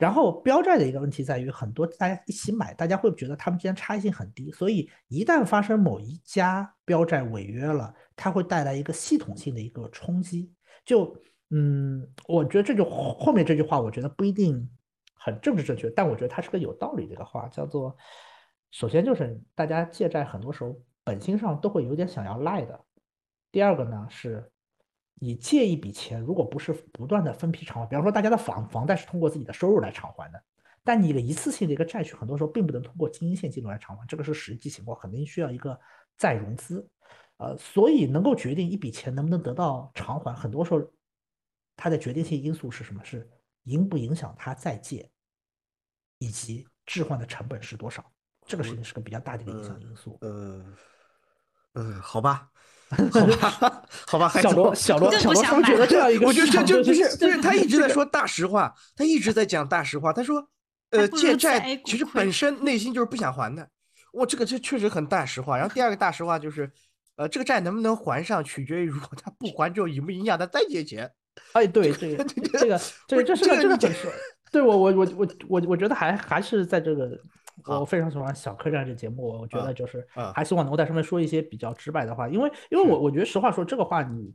Speaker 5: 然后标债的一个问题在于，很多大家一起买，大家会觉得他们之间差异性很低，所以一旦发生某一家标债违约了，它会带来一个系统性的一个冲击。就嗯，我觉得这句后面这句话，我觉得不一定很政治正确，但我觉得它是个有道理的一个话，叫做。首先就是大家借债很多时候本心上都会有点想要赖的。第二个呢是，你借一笔钱，如果不是不断的分批偿还，比方说大家的房房贷是通过自己的收入来偿还的，但你的一次性的一个债券，很多时候并不能通过经营现金流来偿还，这个是实际情况，肯定需要一个再融资。呃，所以能够决定一笔钱能不能得到偿还，很多时候它的决定性因素是什么？是影不影响他再借，以及置换的成本是多少？这个事情是个比较大的一个影响因素。
Speaker 4: 呃，呃，好吧，好吧，好吧。
Speaker 5: 小罗，小罗，小罗觉得这样一个，
Speaker 4: 我觉得这就不是，不是他一直在说大实话，他一直在讲大实话。他说，呃，借债其实本身内心就是不想还的。我这个这确实很大实话。然后第二个大实话就是，呃，这个债能不能还上，取决于如果他不还之后影不影响他再借钱。
Speaker 5: 哎，对，这个，这个，这个，这是个这个本事。对我，我，我，我，我，我觉得还还是在这个。我非常喜欢小客栈这节目，我觉得就是还希望能够在上面说一些比较直白的话，因为因为我我觉得实话说这个话，你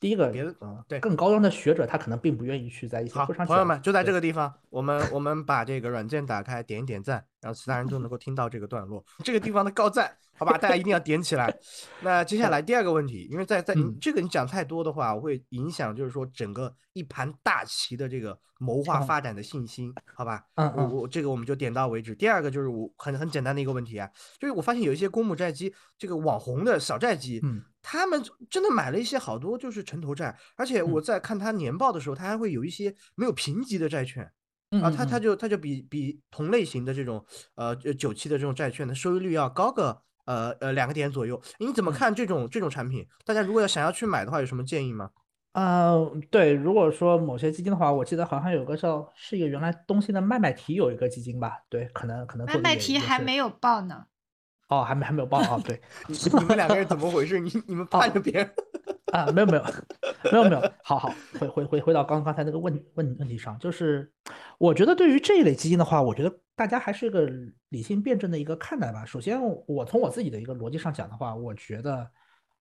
Speaker 5: 第一个
Speaker 4: 别的对
Speaker 5: 更高端的学者他可能并不愿意去在一些
Speaker 4: 好朋友们就在这个地方，我们我们把这个软件打开，点一点赞，然后其他人都能够听到这个段落，这个地方的高赞。好吧，大家一定要点起来。那接下来第二个问题，因为在在你这个你讲太多的话，我会影响就是说整个一盘大棋的这个谋划发展的信心，好吧？
Speaker 5: 嗯
Speaker 4: 我我这个我们就点到为止。第二个就是我很很简单的一个问题啊，就是我发现有一些公募债基，这个网红的小债基，
Speaker 5: 嗯，
Speaker 4: 他们真的买了一些好多就是城投债，而且我在看他年报的时候，他还会有一些没有评级的债券，啊，他他就他就比比同类型的这种呃九期的这种债券的收益率要高个。呃呃，两个点左右，你怎么看这种这种产品？大家如果要想要去买的话，有什么建议吗？
Speaker 5: 呃，对，如果说某些基金的话，我记得好像有个叫是一个原来东兴的麦麦提有一个基金吧？对，可能可能麦
Speaker 3: 麦提还没有报呢。
Speaker 5: 哦，还没还没有报啊？对，
Speaker 4: 你们两个人怎么回事？你你们盼着别人？
Speaker 5: 啊，没有没有没有没有，好好回回回回到刚刚才那个问问问题上，就是我觉得对于这一类基金的话，我觉得大家还是一个理性辩证的一个看待吧。首先，我从我自己的一个逻辑上讲的话，我觉得，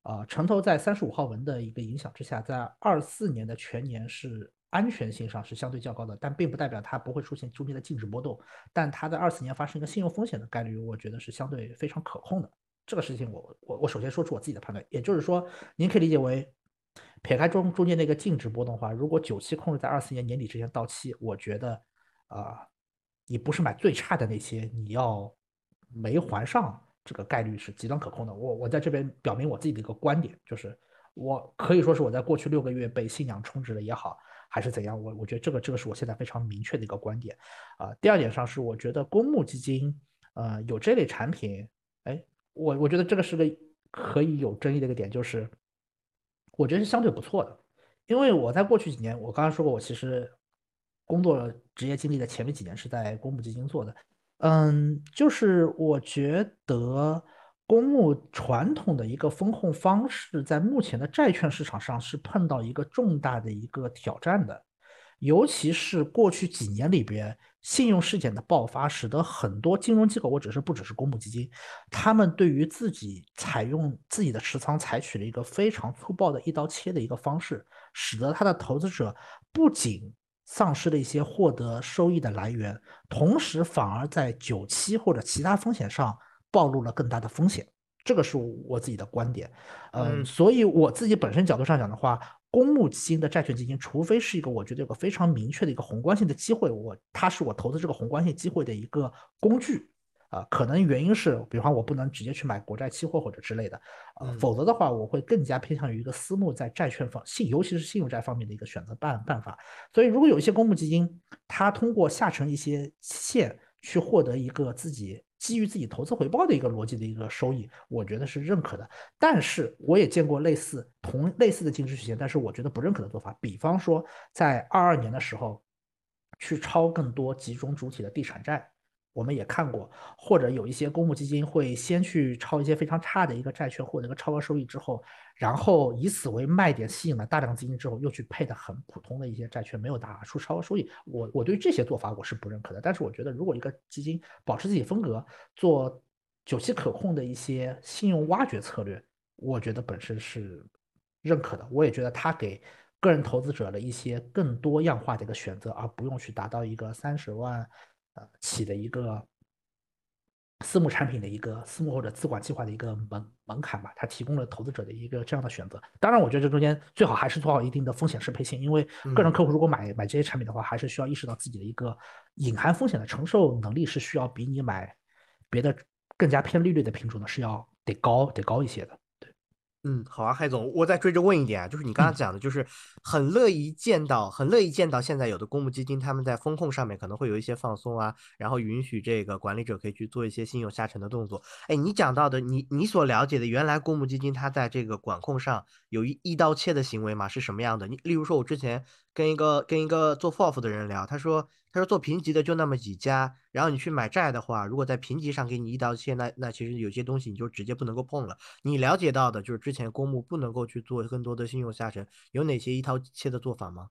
Speaker 5: 呃，城投在三十五号文的一个影响之下，在二四年的全年是安全性上是相对较高的，但并不代表它不会出现中间的净值波动。但它在二四年发生一个信用风险的概率，我觉得是相对非常可控的。这个事情，我我我首先说出我自己的判断，也就是说，您可以理解为，撇开中中间那个净值波动的话，如果九期控制在二四年年底之前到期，我觉得，啊，你不是买最差的那些，你要没还上，这个概率是极端可控的。我我在这边表明我自己的一个观点，就是我可以说是我在过去六个月被信仰充值了也好，还是怎样，我我觉得这个这个是我现在非常明确的一个观点啊。第二点上是我觉得公募基金呃有这类产品，哎，我我觉得这个是个可以有争议的一个点，就是我觉得是相对不错的，因为我在过去几年，我刚刚说过，我其实。工作职业经历的前面几年是在公募基金做的，嗯，就是我觉得公募传统的一个风控方式，在目前的债券市场上是碰到一个重大的一个挑战的，尤其是过去几年里边信用事件的爆发，使得很多金融机构，我只是不只是公募基金，他们对于自己采用自己的持仓采取了一个非常粗暴的一刀切的一个方式，使得他的投资者不仅丧失了一些获得收益的来源，同时反而在久期或者其他风险上暴露了更大的风险。这个是我自己的观点。嗯，所以我自己本身角度上讲的话，公募基金的债券基金，除非是一个我觉得有个非常明确的一个宏观性的机会，我它是我投资这个宏观性机会的一个工具。啊，可能原因是，比方我不能直接去买国债期货或者之类的，呃，否则的话，我会更加偏向于一个私募在债券方信，尤其是信用债方面的一个选择办办法。所以，如果有一些公募基金，它通过下沉一些线去获得一个自己基于自己投资回报的一个逻辑的一个收益，我觉得是认可的。但是，我也见过类似同类似的净值曲线，但是我觉得不认可的做法，比方说在二二年的时候，去抄更多集中主体的地产债。我们也看过，或者有一些公募基金会先去抄一些非常差的一个债券，获得一个超高收益之后，然后以此为卖点，吸引了大量资金之后，又去配的很普通的一些债券，没有打出超高收益。我我对这些做法我是不认可的。但是我觉得，如果一个基金保持自己风格，做久期可控的一些信用挖掘策略，我觉得本身是认可的。我也觉得它给个人投资者的一些更多样化的一个选择，而不用去达到一个三十万。呃，起的一个私募产品的一个私募或者资管计划的一个门门槛吧，它提供了投资者的一个这样的选择。当然，我觉得这中间最好还是做好一定的风险适配性，因为个人客户如果买买这些产品的话，还是需要意识到自己的一个隐含风险的承受能力是需要比你买别的更加偏利率的品种呢是要得高得高一些的。
Speaker 4: 嗯，好啊，海总，我再追着问一点啊，就是你刚刚讲的，就是很乐意见到，很乐意见到现在有的公募基金他们在风控上面可能会有一些放松啊，然后允许这个管理者可以去做一些信用下沉的动作。哎，你讲到的，你你所了解的，原来公募基金它在这个管控上有一一刀切的行为吗？是什么样的？你例如说，我之前跟一个跟一个做 FOF 的人聊，他说。他说做评级的就那么几家，然后你去买债的话，如果在评级上给你一刀切，那那其实有些东西你就直接不能够碰了。你了解到的就是之前公募不能够去做更多的信用下沉，有哪些一刀切的做法吗？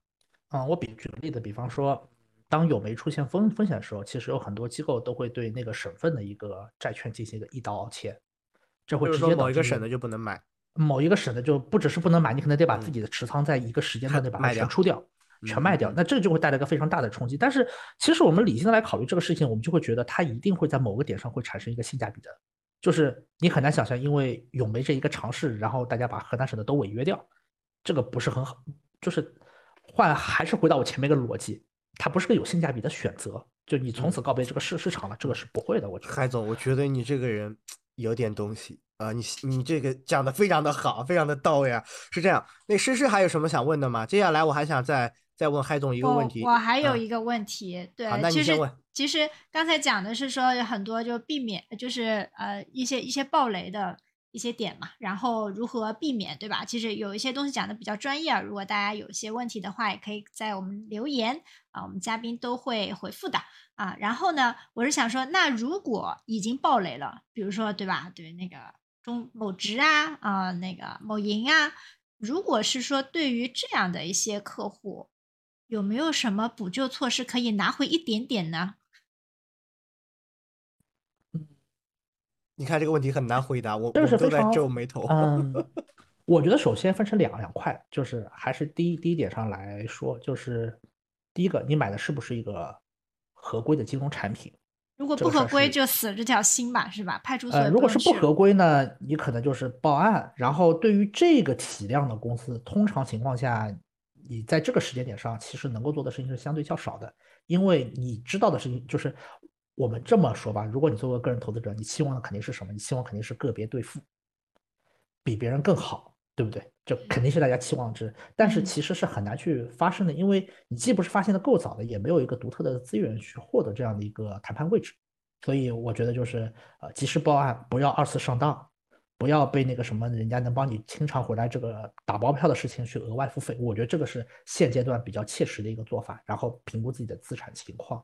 Speaker 5: 嗯，我比举个例子，比方说，当有没出现风风险的时候，其实有很多机构都会对那个省份的一个债券进行一个一刀切，这会直接
Speaker 4: 某一个省的就不能买，
Speaker 5: 某一个省的就不只是不能买，你可能得把自己的持仓在一个时间段内把它全出掉。全卖掉，那这就会带来一个非常大的冲击。但是，其实我们理性的来考虑这个事情，我们就会觉得它一定会在某个点上会产生一个性价比的，就是你很难想象，因为永梅这一个尝试，然后大家把河南省的都违约掉，这个不是很好。就是换还是回到我前面一个逻辑，它不是个有性价比的选择，就你从此告别这个市市场了，这个是不会的。我觉得
Speaker 4: 海总，我觉得你这个人有点东西啊，你你这个讲的非常的好，非常的到位啊。是这样，那诗诗还有什么想问的吗？接下来我还想再。再问海总一个问题，
Speaker 3: 我还有一个问题，对，其实其实刚才讲的是说有很多就避免，就是呃一些一些暴雷的一些点嘛，然后如何避免，对吧？其实有一些东西讲的比较专业，如果大家有一些问题的话，也可以在我们留言啊，我们嘉宾都会回复的啊。然后呢，我是想说，那如果已经暴雷了，比如说对吧？对那个中某直啊啊那个某银啊，如果是说对于这样的一些客户。有没有什么补救措施可以拿回一点点呢？
Speaker 4: 你看这个问题很难回答，我我都在皱眉头。
Speaker 5: 嗯，我觉得首先分成两两块，就是还是第一第一点上来说，就是第一个，你买的是不是一个合规的金融产品？
Speaker 3: 如果不合规，就死这条心吧，是吧？派出所。
Speaker 5: 如果是不合规呢，你可能就是报案。然后对于这个体量的公司，通常情况下。你在这个时间点上，其实能够做的事情是相对较少的，因为你知道的事情就是，我们这么说吧，如果你作为个人投资者，你期望的肯定是什么？你期望肯定是个别兑付，比别人更好，对不对？这肯定是大家期望值，但是其实是很难去发生的，因为你既不是发现的够早的，也没有一个独特的资源去获得这样的一个谈判位置，所以我觉得就是呃，及时报案，不要二次上当。不要被那个什么人家能帮你清偿回来这个打包票的事情去额外付费，我觉得这个是现阶段比较切实的一个做法。然后评估自己的资产情况，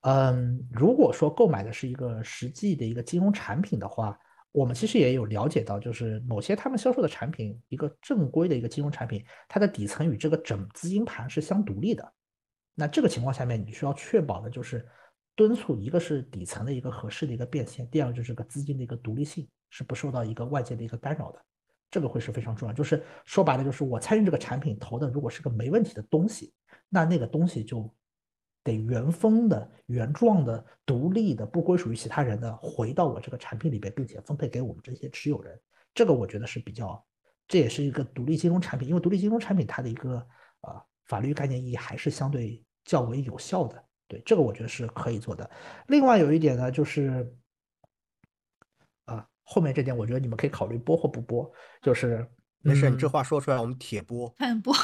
Speaker 5: 嗯，如果说购买的是一个实际的一个金融产品的话，我们其实也有了解到，就是某些他们销售的产品，一个正规的一个金融产品，它的底层与这个整资金盘是相独立的。那这个情况下面，你需要确保的就是敦促，一个是底层的一个合适的一个变现，第二个就是个资金的一个独立性。是不受到一个外界的一个干扰的，这个会是非常重要。就是说白了，就是我参与这个产品投的，如果是个没问题的东西，那那个东西就得原封的、原状的、独立的、不归属于其他人的，回到我这个产品里边，并且分配给我们这些持有人。这个我觉得是比较，这也是一个独立金融产品，因为独立金融产品它的一个呃法律概念意义还是相对较为有效的。对，这个我觉得是可以做的。另外有一点呢，就是。后面这点，我觉得你们可以考虑播或不播，就是
Speaker 4: 没事，你这话说出来，我们铁播，
Speaker 3: 播，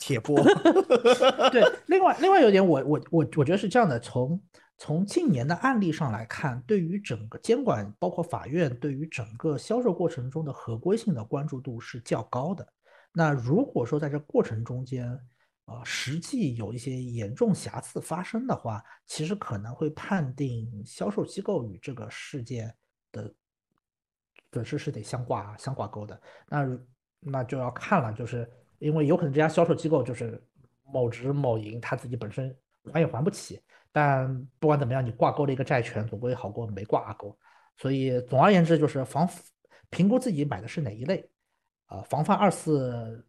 Speaker 4: 铁播。
Speaker 5: 对，另外另外有一点，我我我我觉得是这样的，从从近年的案例上来看，对于整个监管，包括法院对于整个销售过程中的合规性的关注度是较高的。那如果说在这过程中间，呃，实际有一些严重瑕疵发生的话，其实可能会判定销售机构与这个事件的。损失是得相挂相挂钩的，那那就要看了，就是因为有可能这家销售机构就是某直某银，他自己本身还也还不起，但不管怎么样，你挂钩了一个债权，总归好过没挂钩。所以总而言之，就是防评估自己买的是哪一类，呃，防范二次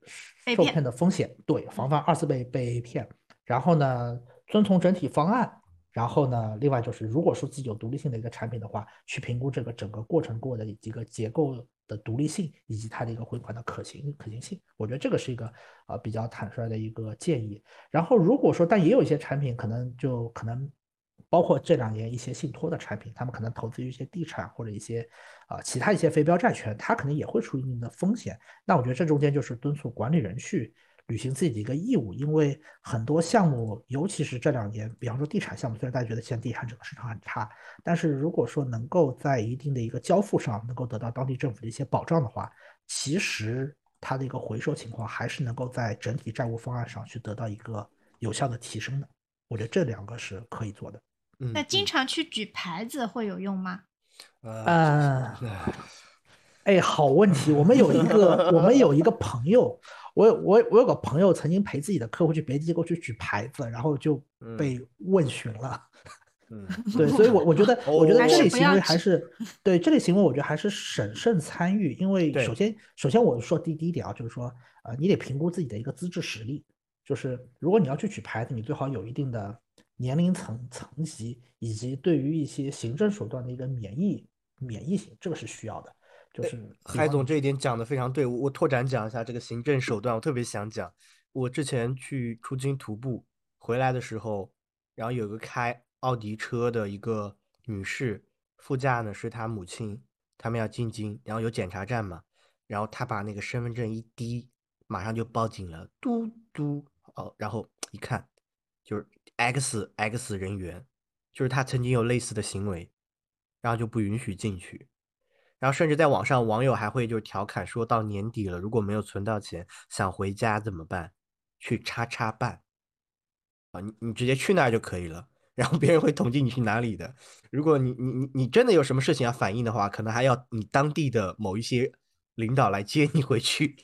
Speaker 5: 受骗的风险，对，防范二次被被骗，然后呢，遵从整体方案。然后呢，另外就是，如果说自己有独立性的一个产品的话，去评估这个整个过程过的一个结构的独立性，以及它的一个回款的可行可行性，我觉得这个是一个呃比较坦率的一个建议。然后如果说，但也有一些产品可能就可能包括这两年一些信托的产品，他们可能投资一些地产或者一些啊其他一些非标债权，它可能也会出一定的风险。那我觉得这中间就是敦促管理人去。履行自己的一个义务，因为很多项目，尤其是这两年，比方说地产项目，虽然大家觉得现在地产整个市场很差，但是如果说能够在一定的一个交付上能够得到当地政府的一些保障的话，其实它的一个回收情况还是能够在整体债务方案上去得到一个有效的提升的。我觉得这两个是可以做的。
Speaker 3: 嗯，那经常去举牌子会有用吗？
Speaker 5: 呃，哎，好问题。我们有一个，我们有一个朋友。我有我我有个朋友曾经陪自己的客户去别的机构去举牌子，然后就被问询了。
Speaker 4: 嗯，
Speaker 5: 对，所以，我我觉得，我觉得 这类行为还是对这类行为，我觉得还是审慎参与。因为首先，首先我说第第一点啊，就是说，呃，你得评估自己的一个资质实力。就是如果你要去举牌子，你最好有一定的年龄层层级，以及对于一些行政手段的一个免疫免疫性，这个是需要的。就是
Speaker 4: 海总这一点讲的非常对，我我拓展讲一下这个行政手段，我特别想讲，我之前去出京徒步回来的时候，然后有个开奥迪车的一个女士，副驾呢是她母亲，他们要进京，然后有检查站嘛，然后她把那个身份证一滴，马上就报警了，嘟嘟哦，然后一看就是 X X 人员，就是他曾经有类似的行为，然后就不允许进去。然后甚至在网上，网友还会就调侃说，到年底了，如果没有存到钱，想回家怎么办？去叉叉办啊，你你直接去那儿就可以了，然后别人会统计你去哪里的。如果你你你你真的有什么事情要反映的话，可能还要你当地的某一些领导来接你回去。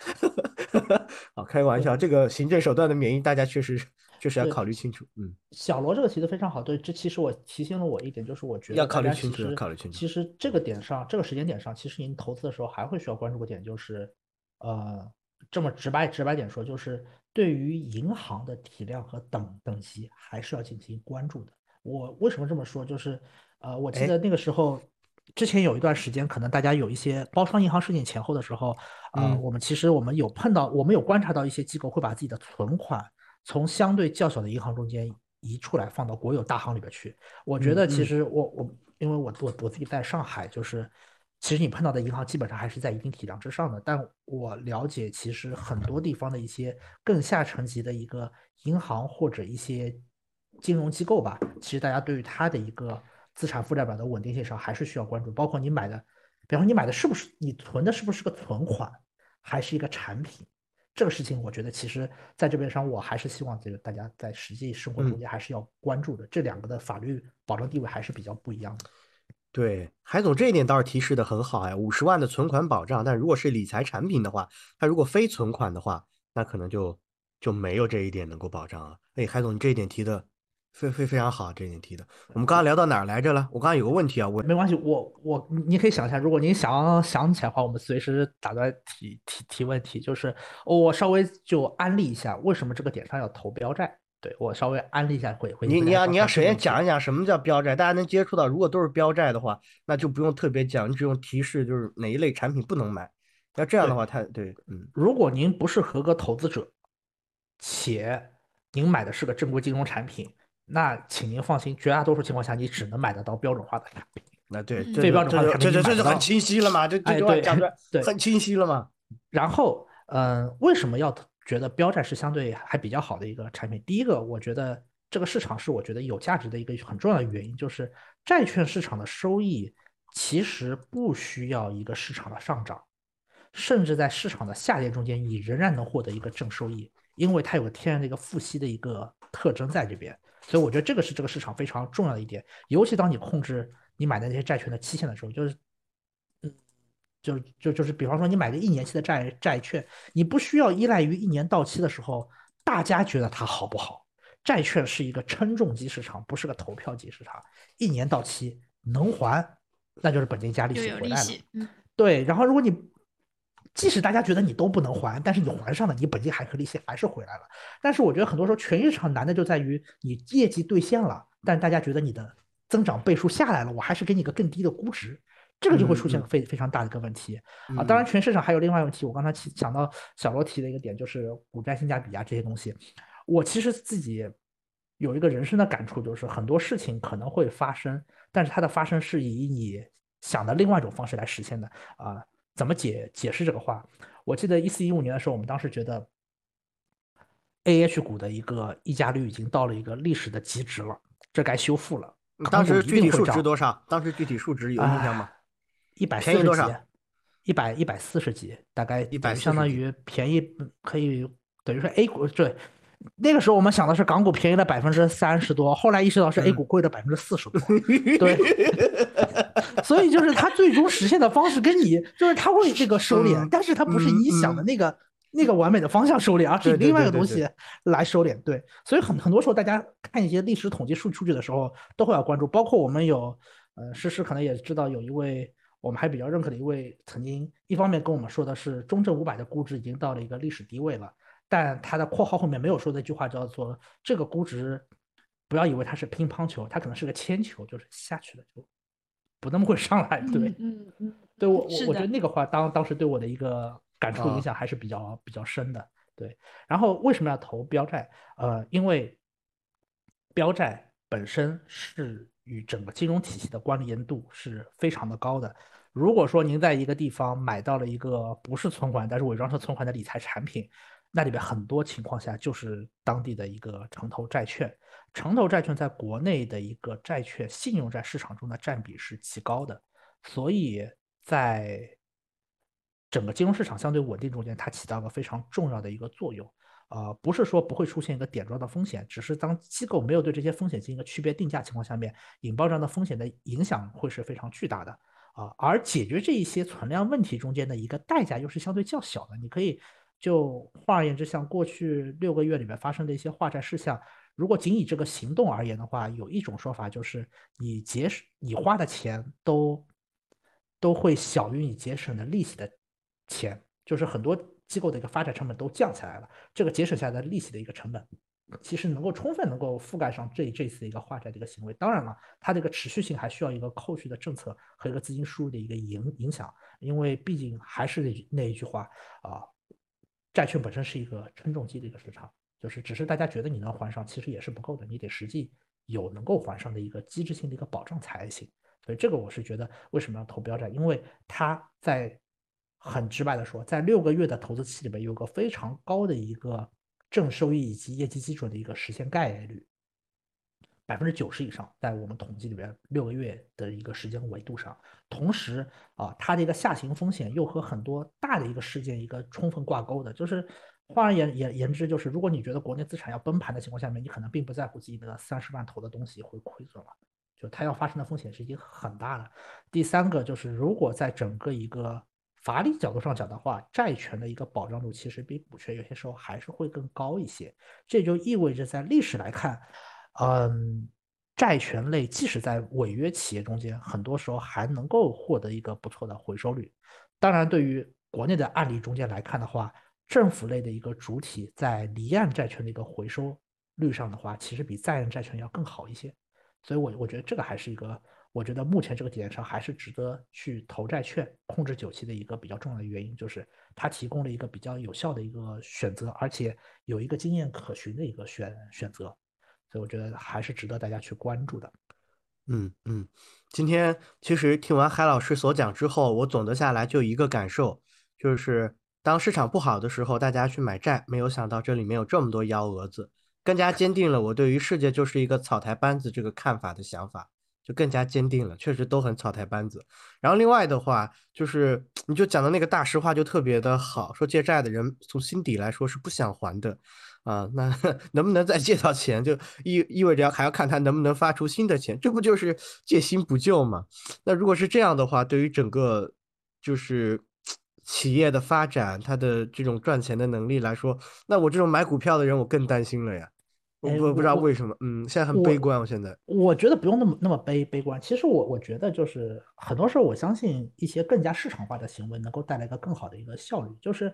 Speaker 4: 好，开个玩笑，这个行政手段的免疫，大家确实。就是要考虑清楚，嗯，
Speaker 5: 小罗这个提的非常好，对，这其实我提醒了我一点，就是我觉得
Speaker 4: 要考虑清楚，考虑清楚。
Speaker 5: 其实这个点上，这个时间点上，其实您投资的时候还会需要关注个点，就是，呃，这么直白直白点说，就是对于银行的体量和等等级，还是要进行关注的。我为什么这么说？就是，呃，我记得那个时候，之前有一段时间，可能大家有一些包商银行事件前后的时候，啊，我们其实我们有碰到，我们有观察到一些机构会把自己的存款从相对较小的银行中间移出来，放到国有大行里边去。我觉得其实我我因为我我我自己在上海，就是其实你碰到的银行基本上还是在一定体量之上的。但我了解，其实很多地方的一些更下层级的一个银行或者一些金融机构吧，其实大家对于它的一个。资产负债表的稳定性上还是需要关注，包括你买的，比方说你买的是不是你存的是不是个存款，还是一个产品，这个事情我觉得其实在这边上我还是希望这个大家在实际生活中间还是要关注的，这两个的法律保障地位还是比较不一样的。
Speaker 4: 对，海总这一点倒是提示的很好呀，五十万的存款保障，但如果是理财产品的话，它如果非存款的话，那可能就就没有这一点能够保障了。哎，海总你这一点提的。非非非常好，这你提的。我们刚刚聊到哪儿来着了？我刚刚有个问题啊，我
Speaker 5: 没关系，我我你可以想一下，如果您想想起来的话，我们随时打断提提提问题。就是我稍微就安利一下，为什么这个点上要投标债？对我稍微安利一下，会会。
Speaker 4: 你你要你要首先讲一讲什么叫标债，大家能接触到。如果都是标债的话，那就不用特别讲，你只用提示就是哪一类产品不能买。要这样的话，太对，嗯。
Speaker 5: 如果您不是合格投资者，且您买的是个正规金融产品。那请您放心，绝大多数情况下你只能买得到标准化的产品。
Speaker 4: 那对，
Speaker 5: 非标准化的产
Speaker 4: 品这这这就很清晰了嘛？这这句话讲的很清晰了嘛？
Speaker 5: 然后，嗯，为什么要觉得标债是相对还比较好的一个产品？第一个，我觉得这个市场是我觉得有价值的一个很重要的原因，就是债券市场的收益其实不需要一个市场的上涨，甚至在市场的下跌中间，你仍然能获得一个正收益，因为它有个天然的一个付息的一个特征在这边。所以我觉得这个是这个市场非常重要的一点，尤其当你控制你买的那些债券的期限的时候，就是，嗯，就就就是，比方说你买个一年期的债债券，你不需要依赖于一年到期的时候，大家觉得它好不好？债券是一个称重级市场，不是个投票级市场。一年到期能还，那就是本金加利息回来了。嗯，对。然后如果你即使大家觉得你都不能还，但是你还上了，你本金还和利息还是回来了。但是我觉得很多时候权益市场难的就在于你业绩兑现了，但大家觉得你的增长倍数下来了，我还是给你个更低的估值，这个就会出现非非常大的一个问题啊。当然，全市场还有另外一个问题，我刚才提讲到小罗提的一个点就是股债性价比啊这些东西。我其实自己有一个人生的感触，就是很多事情可能会发生，但是它的发生是以你想的另外一种方式来实现的啊。怎么解解释这个话？我记得一四一五年的时候，我们当时觉得，A H 股的一个溢价率已经到了一个历史的极值了，这该修复了。
Speaker 4: 当时具体数值多少？当时具体数值有印象吗？
Speaker 5: 一百四十几，一百一百四十几，大概
Speaker 4: 一百
Speaker 5: 相当于便宜可以等于说 A 股对。那个时候我们想的是港股便宜了百分之三十多，后来意识到是 A 股贵了百分之四十多，对，所以就是它最终实现的方式跟你就是它会这个收敛，但是它不是你想的那个那个完美的方向收敛，而是以另外一个东西来收敛。对，所以很很多时候大家看一些历史统计数数据的时候都会要关注，包括我们有呃诗诗可能也知道有一位我们还比较认可的一位曾经一方面跟我们说的是中证五百的估值已经到了一个历史低位了。但它的括号后面没有说那句话，叫做这个估值，不要以为它是乒乓球，它可能是个铅球，就是下去了就不那么会上来。对，
Speaker 3: 嗯嗯，
Speaker 5: 对我我我觉得那个话当当时对我的一个感触影响还是比较比较深的。对，然后为什么要投标债？呃，因为标债本身是与整个金融体系的关联度是非常的高的。如果说您在一个地方买到了一个不是存款，但是伪装成存款的理财产品，那里边很多情况下就是当地的一个城投债券，城投债券在国内的一个债券信用债市场中的占比是极高的，所以在整个金融市场相对稳定中间，它起到了非常重要的一个作用。啊，不是说不会出现一个点状的风险，只是当机构没有对这些风险进行一个区别定价情况下面，引爆这样的风险的影响会是非常巨大的啊。而解决这一些存量问题中间的一个代价又是相对较小的，你可以。就换而言之，像过去六个月里面发生的一些化债事项，如果仅以这个行动而言的话，有一种说法就是，你节省你花的钱都都会小于你节省的利息的钱，就是很多机构的一个发展成本都降下来了，这个节省下来的利息的一个成本其实能够充分能够覆盖上这这次一个化债的一个行为。当然了，它这个持续性还需要一个后续的政策和一个资金输入的一个影影响，因为毕竟还是那那一句话啊，债券本身是一个称重机的一个市场，就是只是大家觉得你能还上，其实也是不够的，你得实际有能够还上的一个机制性的一个保障才行。所以这个我是觉得为什么要投标债，因为它在很直白的说，在六个月的投资期里面有个非常高的一个。正收益以及业绩基准的一个实现概率，百分之九十以上，在我们统计里边六个月的一个时间维度上，同时啊，它的一个下行风险又和很多大的一个事件一个充分挂钩的，就是换而言言言之，就是如果你觉得国内资产要崩盘的情况下面，你可能并不在乎自己的三十万投的东西会亏损了，就它要发生的风险是已经很大了。第三个就是如果在整个一个法理角度上讲的话，债权的一个保障度其实比股权有些时候还是会更高一些。这就意味着在历史来看，嗯，债权类即使在违约企业中间，很多时候还能够获得一个不错的回收率。当然，对于国内的案例中间来看的话，政府类的一个主体在离岸债权的一个回收率上的话，其实比在岸债权要更好一些。所以，我我觉得这个还是一个。我觉得目前这个点上还是值得去投债券控制久期的一个比较重要的原因，就是它提供了一个比较有效的一个选择，而且有一个经验可循的一个选选择，所以我觉得还是值得大家去关注的。
Speaker 4: 嗯嗯，今天其实听完海老师所讲之后，我总的下来就一个感受，就是当市场不好的时候，大家去买债，没有想到这里面有这么多幺蛾子，更加坚定了我对于世界就是一个草台班子这个看法的想法。就更加坚定了，确实都很草台班子。然后另外的话，就是你就讲的那个大实话就特别的好，说借债的人从心底来说是不想还的啊。那 能不能再借到钱，就意意味着还要看他能不能发出新的钱，这不就是借新不旧吗？那如果是这样的话，对于整个就是企业的发展，它的这种赚钱的能力来说，那我这种买股票的人，我更担心了呀。我不知道为什么，嗯，现在很悲观。我现在
Speaker 5: 我觉得不用那么那么悲悲观。其实我我觉得就是很多时候，我相信一些更加市场化的行为能够带来一个更好的一个效率。就是，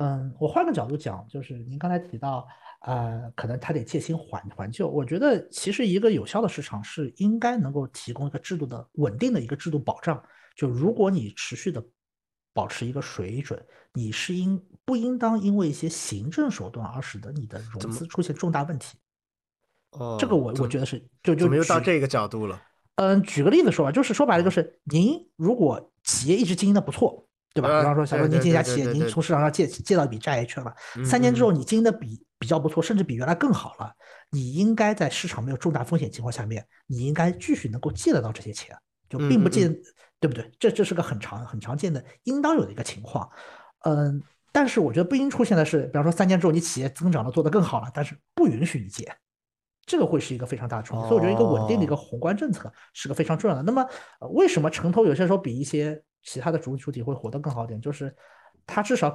Speaker 5: 嗯，我换个角度讲，就是您刚才提到，呃，可能他得借新还还旧。我觉得其实一个有效的市场是应该能够提供一个制度的稳定的一个制度保障。就如果你持续的保持一个水准，你是应不应当因为一些行政手段而使得你的融资出现重大问题？
Speaker 4: 哦，
Speaker 5: 这个我我觉得是就就
Speaker 4: 怎么又到这个角度了？
Speaker 5: 嗯，举个例子说吧，就是说白了，就是您如果企业一直经营的不错，对吧？比方说，小说您这家企业，您从市场上借借到一笔债券了，三年之后你经营的比比较不错，甚至比原来更好了，你应该在市场没有重大风险情况下面，你应该继续能够借得到这些钱，就并不见，对不对？这这是个很常很常见的应当有的一个情况。嗯，但是我觉得不应出现的是，比方说三年之后你企业增长了做得更好了，但是不允许你借。这个会是一个非常大的冲击，所以我觉得一个稳定的一个宏观政策是个非常重要的。那么，为什么城投有些时候比一些其他的主主体会活得更好点？就是它至少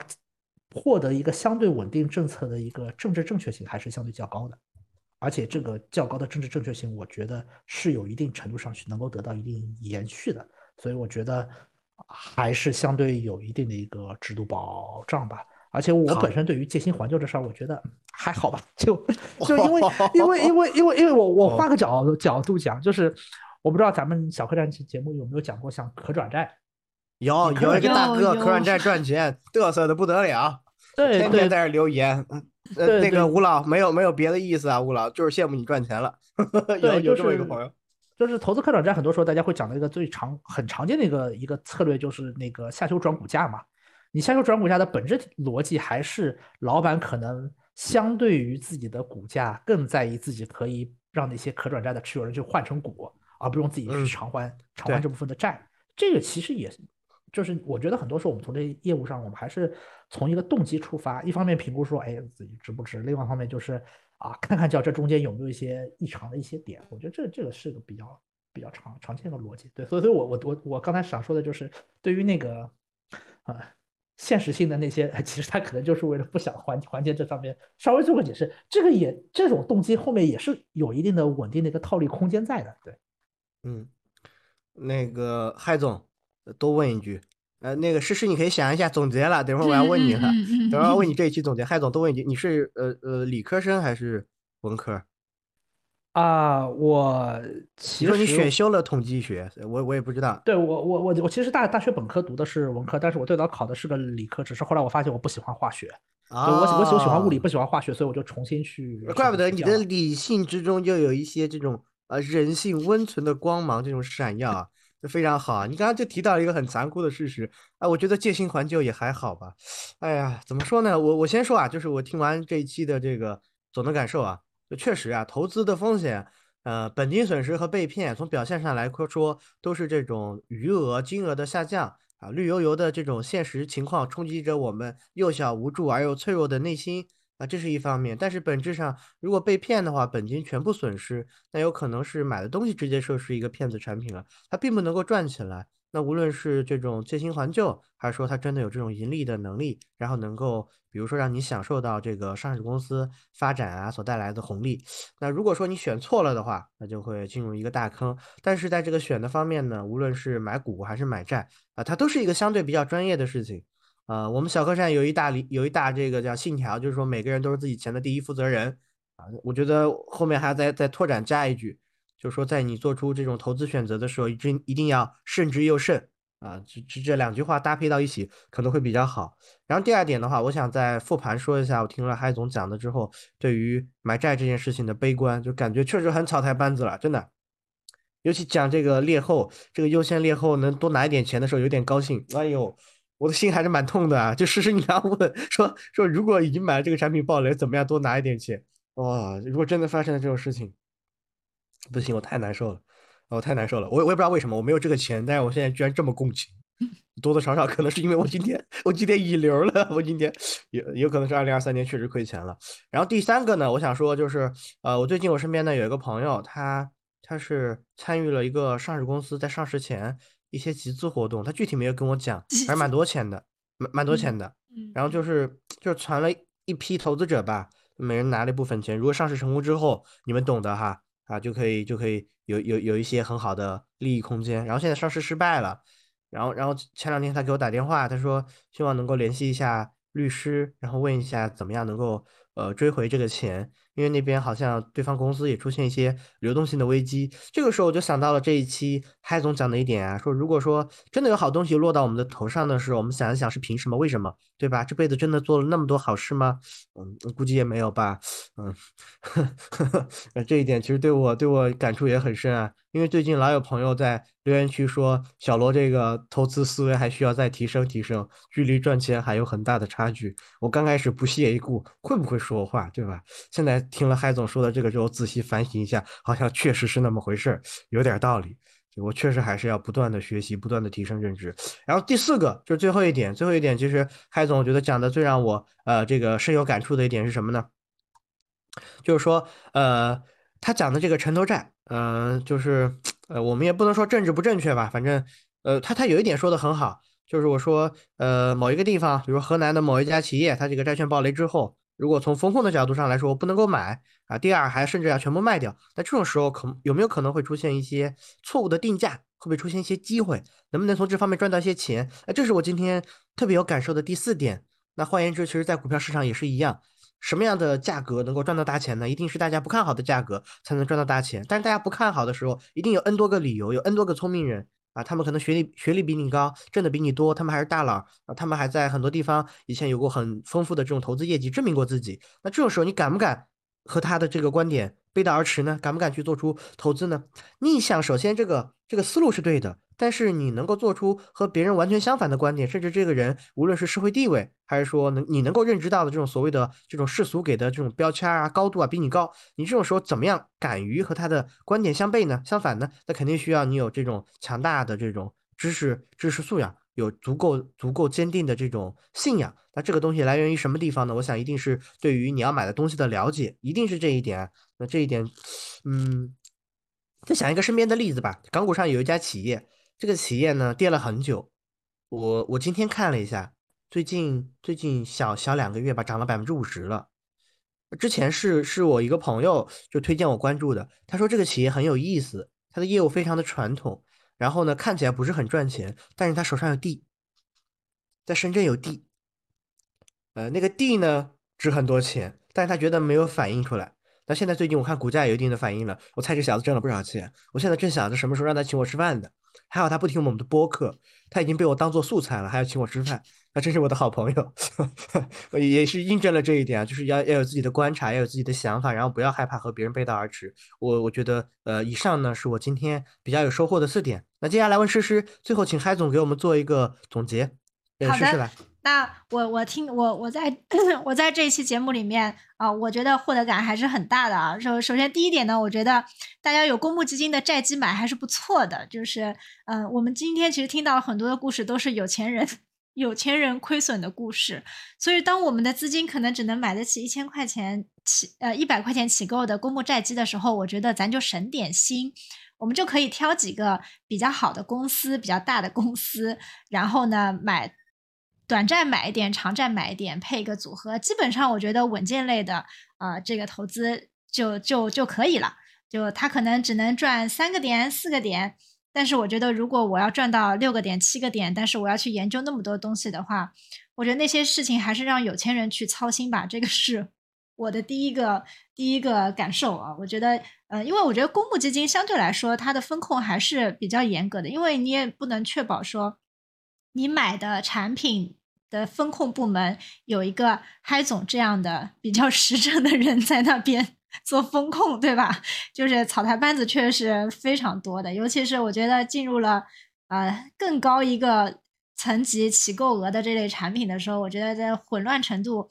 Speaker 5: 获得一个相对稳定政策的一个政治正确性还是相对较高的，而且这个较高的政治正确性，我觉得是有一定程度上去能够得到一定延续的。所以我觉得还是相对有一定的一个制度保障吧。而且我本身对于借新还旧这事儿，我觉得还好吧，就 就因为 因为因为因为因为我我换个角角度讲，就是我不知道咱们小客栈节目有没有讲过像可转债，
Speaker 4: 有有一个大哥可转债赚钱嘚瑟的不得了，
Speaker 5: 对
Speaker 4: 天天在这留言，呃那个吴老没有没有别的意思啊，吴老就是羡慕你赚钱了，有有这么一个朋友，
Speaker 5: 就是投资可转债，很多时候大家会讲到一个最常很常见的一个一个策略，就是那个下修转股价嘛。你下修转股价的本质逻辑还是老板可能相对于自己的股价更在意自己可以让那些可转债的持有人去换成股，而不用自己去偿还偿还这部分的债。这个其实也就是我觉得很多时候我们从这业务上，我们还是从一个动机出发，一方面评估说，哎，自己值不值；，另外一方面就是啊，看看叫这中间有没有一些异常的一些点。我觉得这这个是个比较比较常常见的逻辑。对，所以所以我我我我刚才想说的就是对于那个啊。现实性的那些，其实他可能就是为了不想还还钱，这上面稍微做个解释。这个也这种动机后面也是有一定的稳定的一个套利空间在的。对，
Speaker 4: 嗯，那个海总多问一句，呃，那个诗诗你可以想一下总结了，等会儿我要问你了，等会儿问你这一期总结。海总多问一句，你是呃呃理科生还是文科？
Speaker 5: 啊，我其
Speaker 4: 实你选修了统计学，我我也不知道。
Speaker 5: 对我我我我其实大大学本科读的是文科，但是我最早考的是个理科，只是后来我发现我不喜欢化学。啊，我我我喜欢物理，不喜欢化学，所以我就重新去。
Speaker 4: 怪不得你的理性之中就有一些这种呃人性温存的光芒，这种闪耀啊，非常好啊。你刚刚就提到一个很残酷的事实啊，我觉得借新还旧也还好吧。哎呀，怎么说呢？我我先说啊，就是我听完这一期的这个总的感受啊。就确实啊，投资的风险，呃，本金损失和被骗，从表现上来说，都是这种余额金额的下降啊，绿油油的这种现实情况冲击着我们幼小无助而又脆弱的内心啊，这是一方面。但是本质上，如果被骗的话，本金全部损失，那有可能是买的东西直接就是一个骗子产品了，它并不能够赚起来。那无论是这种借新还旧，还是说它真的有这种盈利的能力，然后能够，比如说让你享受到这个上市公司发展啊所带来的红利，那如果说你选错了的话，那就会进入一个大坑。但是在这个选的方面呢，无论是买股还是买债啊，它都是一个相对比较专业的事情。啊，我们小客栈有一大理有一大这个叫信条，就是说每个人都是自己钱的第一负责人啊。我觉得后面还要再再拓展加一句。就是说，在你做出这种投资选择的时候，一定一定要慎之又慎啊！这这这两句话搭配到一起，可能会比较好。然后第二点的话，我想在复盘说一下，我听了海总讲的之后，对于买债这件事情的悲观，就感觉确实很草台班子了，真的。尤其讲这个劣后，这个优先劣后能多拿一点钱的时候，有点高兴。哎呦，我的心还是蛮痛的啊！就时时你要问说说，如果已经买了这个产品爆雷，怎么样多拿一点钱？哇，如果真的发生了这种事情。不行，我太难受了，我太难受了。我我也不知道为什么我没有这个钱，但是我现在居然这么共情，多多少少可能是因为我今天我今天引流了，我今天也有可能是二零二三年确实亏钱了。然后第三个呢，我想说就是，呃，我最近我身边呢有一个朋友，他他是参与了一个上市公司在上市前一些集资活动，他具体没有跟我讲，还是蛮多钱的，蛮蛮多钱的。然后就是就是传了一批投资者吧，每人拿了一部分钱，如果上市成功之后，你们懂的哈。啊，就可以就可以有有有一些很好的利益空间。然后现在上市失败了，然后然后前两天他给我打电话，他说希望能够联系一下律师，然后问一下怎么样能够呃追回这个钱。因为那边好像对方公司也出现一些流动性的危机，这个时候我就想到了这一期嗨总讲的一点啊，说如果说真的有好东西落到我们的头上的时候，我们想一想是凭什么？为什么？对吧？这辈子真的做了那么多好事吗？嗯，估计也没有吧。嗯，这一点其实对我对我感触也很深啊，因为最近老有朋友在留言区说小罗这个投资思维还需要再提升提升，距离赚钱还有很大的差距。我刚开始不屑一顾，会不会说话，对吧？现在。听了海总说的这个之后，仔细反省一下，好像确实是那么回事儿，有点道理。我确实还是要不断的学习，不断的提升认知。然后第四个就是最后一点，最后一点其实海总我觉得讲的最让我呃这个深有感触的一点是什么呢？就是说呃他讲的这个城投债，嗯，就是呃我们也不能说政治不正确吧，反正呃他他有一点说的很好，就是我说呃某一个地方，比如河南的某一家企业，它这个债券暴雷之后。如果从风控的角度上来说，我不能够买啊。第二，还甚至要全部卖掉。那这种时候，可有没有可能会出现一些错误的定价？会不会出现一些机会？能不能从这方面赚到一些钱？哎，这是我今天特别有感受的第四点。那换言之，其实，在股票市场也是一样，什么样的价格能够赚到大钱呢？一定是大家不看好的价格才能赚到大钱。但是大家不看好的时候，一定有 N 多个理由，有 N 多个聪明人。啊，他们可能学历学历比你高，挣的比你多，他们还是大佬啊，他们还在很多地方以前有过很丰富的这种投资业绩，证明过自己。那这种时候，你敢不敢和他的这个观点背道而驰呢？敢不敢去做出投资呢？逆向，首先这个这个思路是对的。但是你能够做出和别人完全相反的观点，甚至这个人无论是社会地位，还是说能你能够认知到的这种所谓的这种世俗给的这种标签啊、高度啊比你高，你这种时候怎么样敢于和他的观点相悖呢？相反呢？那肯定需要你有这种强大的这种知识知识素养，有足够足够坚定的这种信仰。那这个东西来源于什么地方呢？我想一定是对于你要买的东西的了解，一定是这一点。那这一点，嗯，再想一个身边的例子吧，港股上有一家企业。这个企业呢跌了很久，我我今天看了一下，最近最近小小两个月吧，涨了百分之五十了。之前是是我一个朋友就推荐我关注的，他说这个企业很有意思，他的业务非常的传统，然后呢看起来不是很赚钱，但是他手上有地，在深圳有地，呃那个地呢值很多钱，但是他觉得没有反映出来。那现在最近我看股价也有一定的反应了，我猜这小子挣了不少钱。我现在正想着什么时候让他请我吃饭的。还好他不听我们的播客，他已经被我当做素材了，还要请我吃饭，那真是我的好朋友。也是印证了这一点啊，就是要要有自己的观察，要有自己的想法，然后不要害怕和别人背道而驰。我我觉得，呃，以上呢是我今天比较有收获的四点。那接下来问诗诗，最后请嗨总给我们做一个总结。
Speaker 3: 好
Speaker 4: 的。
Speaker 3: 那我我听我我在 我在这一期节目里面啊，我觉得获得感还是很大的啊。首首先第一点呢，我觉得大家有公募基金的债基买还是不错的。就是嗯，我们今天其实听到很多的故事都是有钱人 有钱人亏损的故事。所以当我们的资金可能只能买得起一千块钱起呃一百块钱起购的公募债基的时候，我觉得咱就省点心，我们就可以挑几个比较好的公司、比较大的公司，然后呢买。短债买一点，长债买一点，配一个组合，基本上我觉得稳健类的啊，这个投资就就就可以了。就它可能只能赚三个点、四个点，但是我觉得如果我要赚到六个点、七个点，但是我要去研究那么多东西的话，我觉得那些事情还是让有钱人去操心吧。这个是我的第一个第一个感受啊。我觉得，呃，因为我觉得公募基金相对来说它的风控还是比较严格的，因为你也不能确保说。你买的产品的风控部门有一个嗨总这样的比较 实诚的人在那边 做风控，对吧？就是草台班子确实非常多的，尤其是我觉得进入了呃更高一个层级起购额的这类产品的时候，我觉得在混乱程度，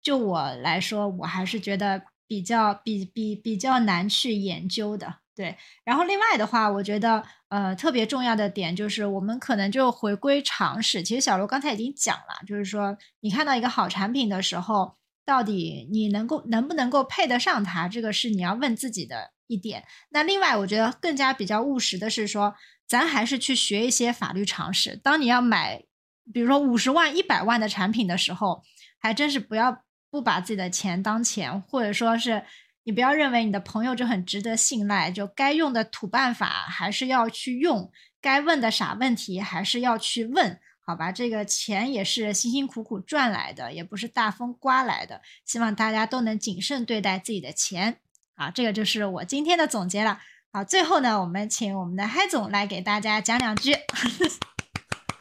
Speaker 3: 就我来说，我还是觉得比较比比比较难去研究的。对，然后另外的话，我觉得呃特别重要的点就是，我们可能就回归常识。其实小罗刚才已经讲了，就是说你看到一个好产品的时候，到底你能够能不能够配得上它，这个是你要问自己的一点。那另外，我觉得更加比较务实的是说，咱还是去学一些法律常识。当你要买，比如说五十万、一百万的产品的时候，还真是不要不把自己的钱当钱，或者说是。你不要认为你的朋友就很值得信赖，就该用的土办法还是要去用，该问的傻问题还是要去问，好吧？这个钱也是辛辛苦苦赚来的，也不是大风刮来的。希望大家都能谨慎对待自己的钱。好，这个就是我今天的总结了。好，最后呢，我们请我们的嗨总来给大家讲两句。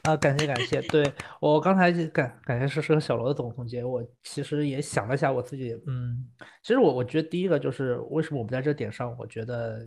Speaker 5: 啊，感谢感谢，对我刚才感感谢是是和小罗的总总结，我其实也想了一下我自己，嗯，其实我我觉得第一个就是为什么我们在这点上，我觉得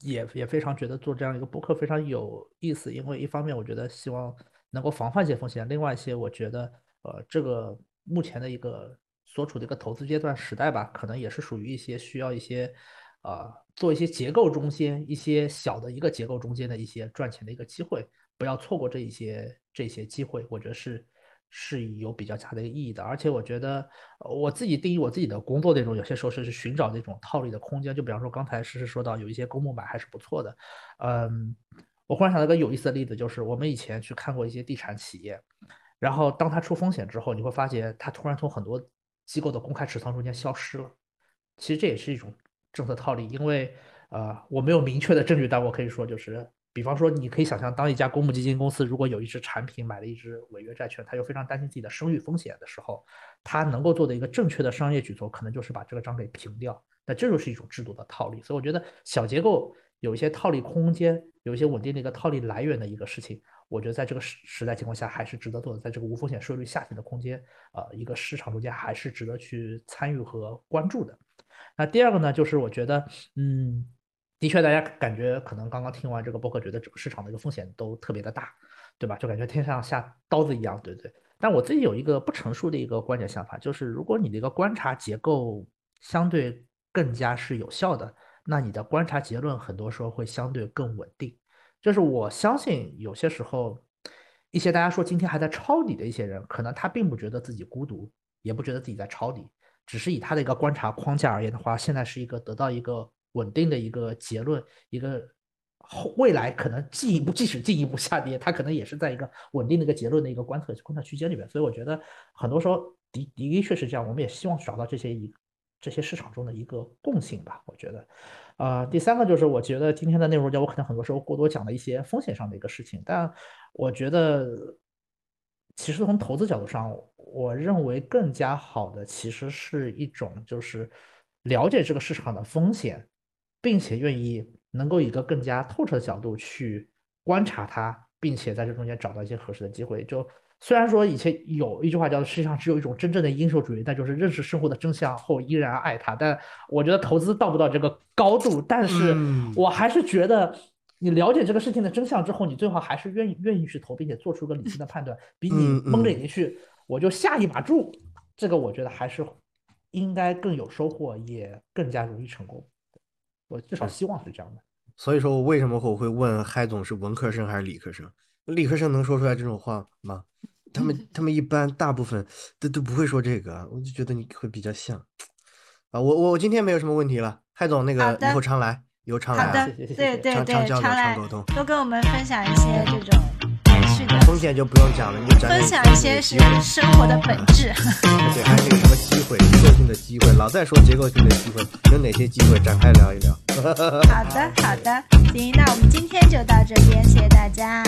Speaker 5: 也也非常觉得做这样一个播客非常有意思，因为一方面我觉得希望能够防范一些风险，另外一些我觉得呃这个目前的一个所处的一个投资阶段时代吧，可能也是属于一些需要一些呃做一些结构中间一些小的一个结构中间的一些赚钱的一个机会。不要错过这一些这些机会，我觉得是是有比较大的一个意义的。而且我觉得我自己定义我自己的工作那种，有些时候是是寻找那种套利的空间。就比方说刚才诗诗说到有一些公募买还是不错的。嗯，我忽然想到一个有意思的例子，就是我们以前去看过一些地产企业，然后当它出风险之后，你会发现它突然从很多机构的公开持仓中间消失了。其实这也是一种政策套利，因为呃我没有明确的证据，但我可以说就是。比方说，你可以想象，当一家公募基金公司如果有一只产品买了一只违约债券，他又非常担心自己的声誉风险的时候，他能够做的一个正确的商业举措，可能就是把这个账给平掉。那这就是一种制度的套利。所以我觉得小结构有一些套利空间，有一些稳定的一个套利来源的一个事情，我觉得在这个时时代情况下还是值得做的。在这个无风险税率下行的空间，呃，一个市场中间还是值得去参与和关注的。那第二个呢，就是我觉得，嗯。的确，大家感觉可能刚刚听完这个播客，觉得整个市场的一个风险都特别的大，对吧？就感觉天上下刀子一样，对不对？但我自己有一个不成熟的一个观点想法，就是如果你的一个观察结构相对更加是有效的，那你的观察结论很多时候会相对更稳定。就是我相信有些时候，一些大家说今天还在抄底的一些人，可能他并不觉得自己孤独，也不觉得自己在抄底，只是以他的一个观察框架而言的话，现在是一个得到一个。稳定的一个结论，一个后未来可能进一步，即使进一步下跌，它可能也是在一个稳定的一个结论的一个观测观测区间里面。所以我觉得很多时候的的确是这样，我们也希望找到这些一这些市场中的一个共性吧。我觉得，啊，第三个就是我觉得今天的内容叫我可能很多时候过多讲了一些风险上的一个事情，但我觉得其实从投资角度上，我认为更加好的其实是一种就是。了解这个市场的风险，并且愿意能够以一个更加透彻的角度去观察它，并且在这中间找到一些合适的机会。就虽然说以前有一句话叫“世界上只有一种真正的英雄主义”，那就是认识生活的真相后依然爱它。但我觉得投资到不到这个高度，但是我还是觉得。你了解这个事情的真相之后，你最好还是愿意愿意去投，并且做出个理性的判断，比你蒙着眼睛去，我就下一把注，这个我觉得还是应该更有收获，也更加容易成功。我至少希望是这样的。
Speaker 4: 所以说我为什么我会问嗨总是文科生还是理科生？理科生能说出来这种话吗？他们 他们一般大部分都都不会说这个，我就觉得你会比较像啊。我我我今天没有什么问题了，嗨总那个以后常来。以后常来，
Speaker 3: 好的，对对对，常
Speaker 4: 来，
Speaker 3: 多跟我们分享一些这种
Speaker 4: 风险就不用讲了，你展开
Speaker 3: 分享一些生活的本质，
Speaker 4: 而且还是个什么机会，结构性的机会。老在说结构性的机会，有哪些机会？展开聊一聊。
Speaker 3: 好的，好的，行。那我们今天就到这边，谢谢大家。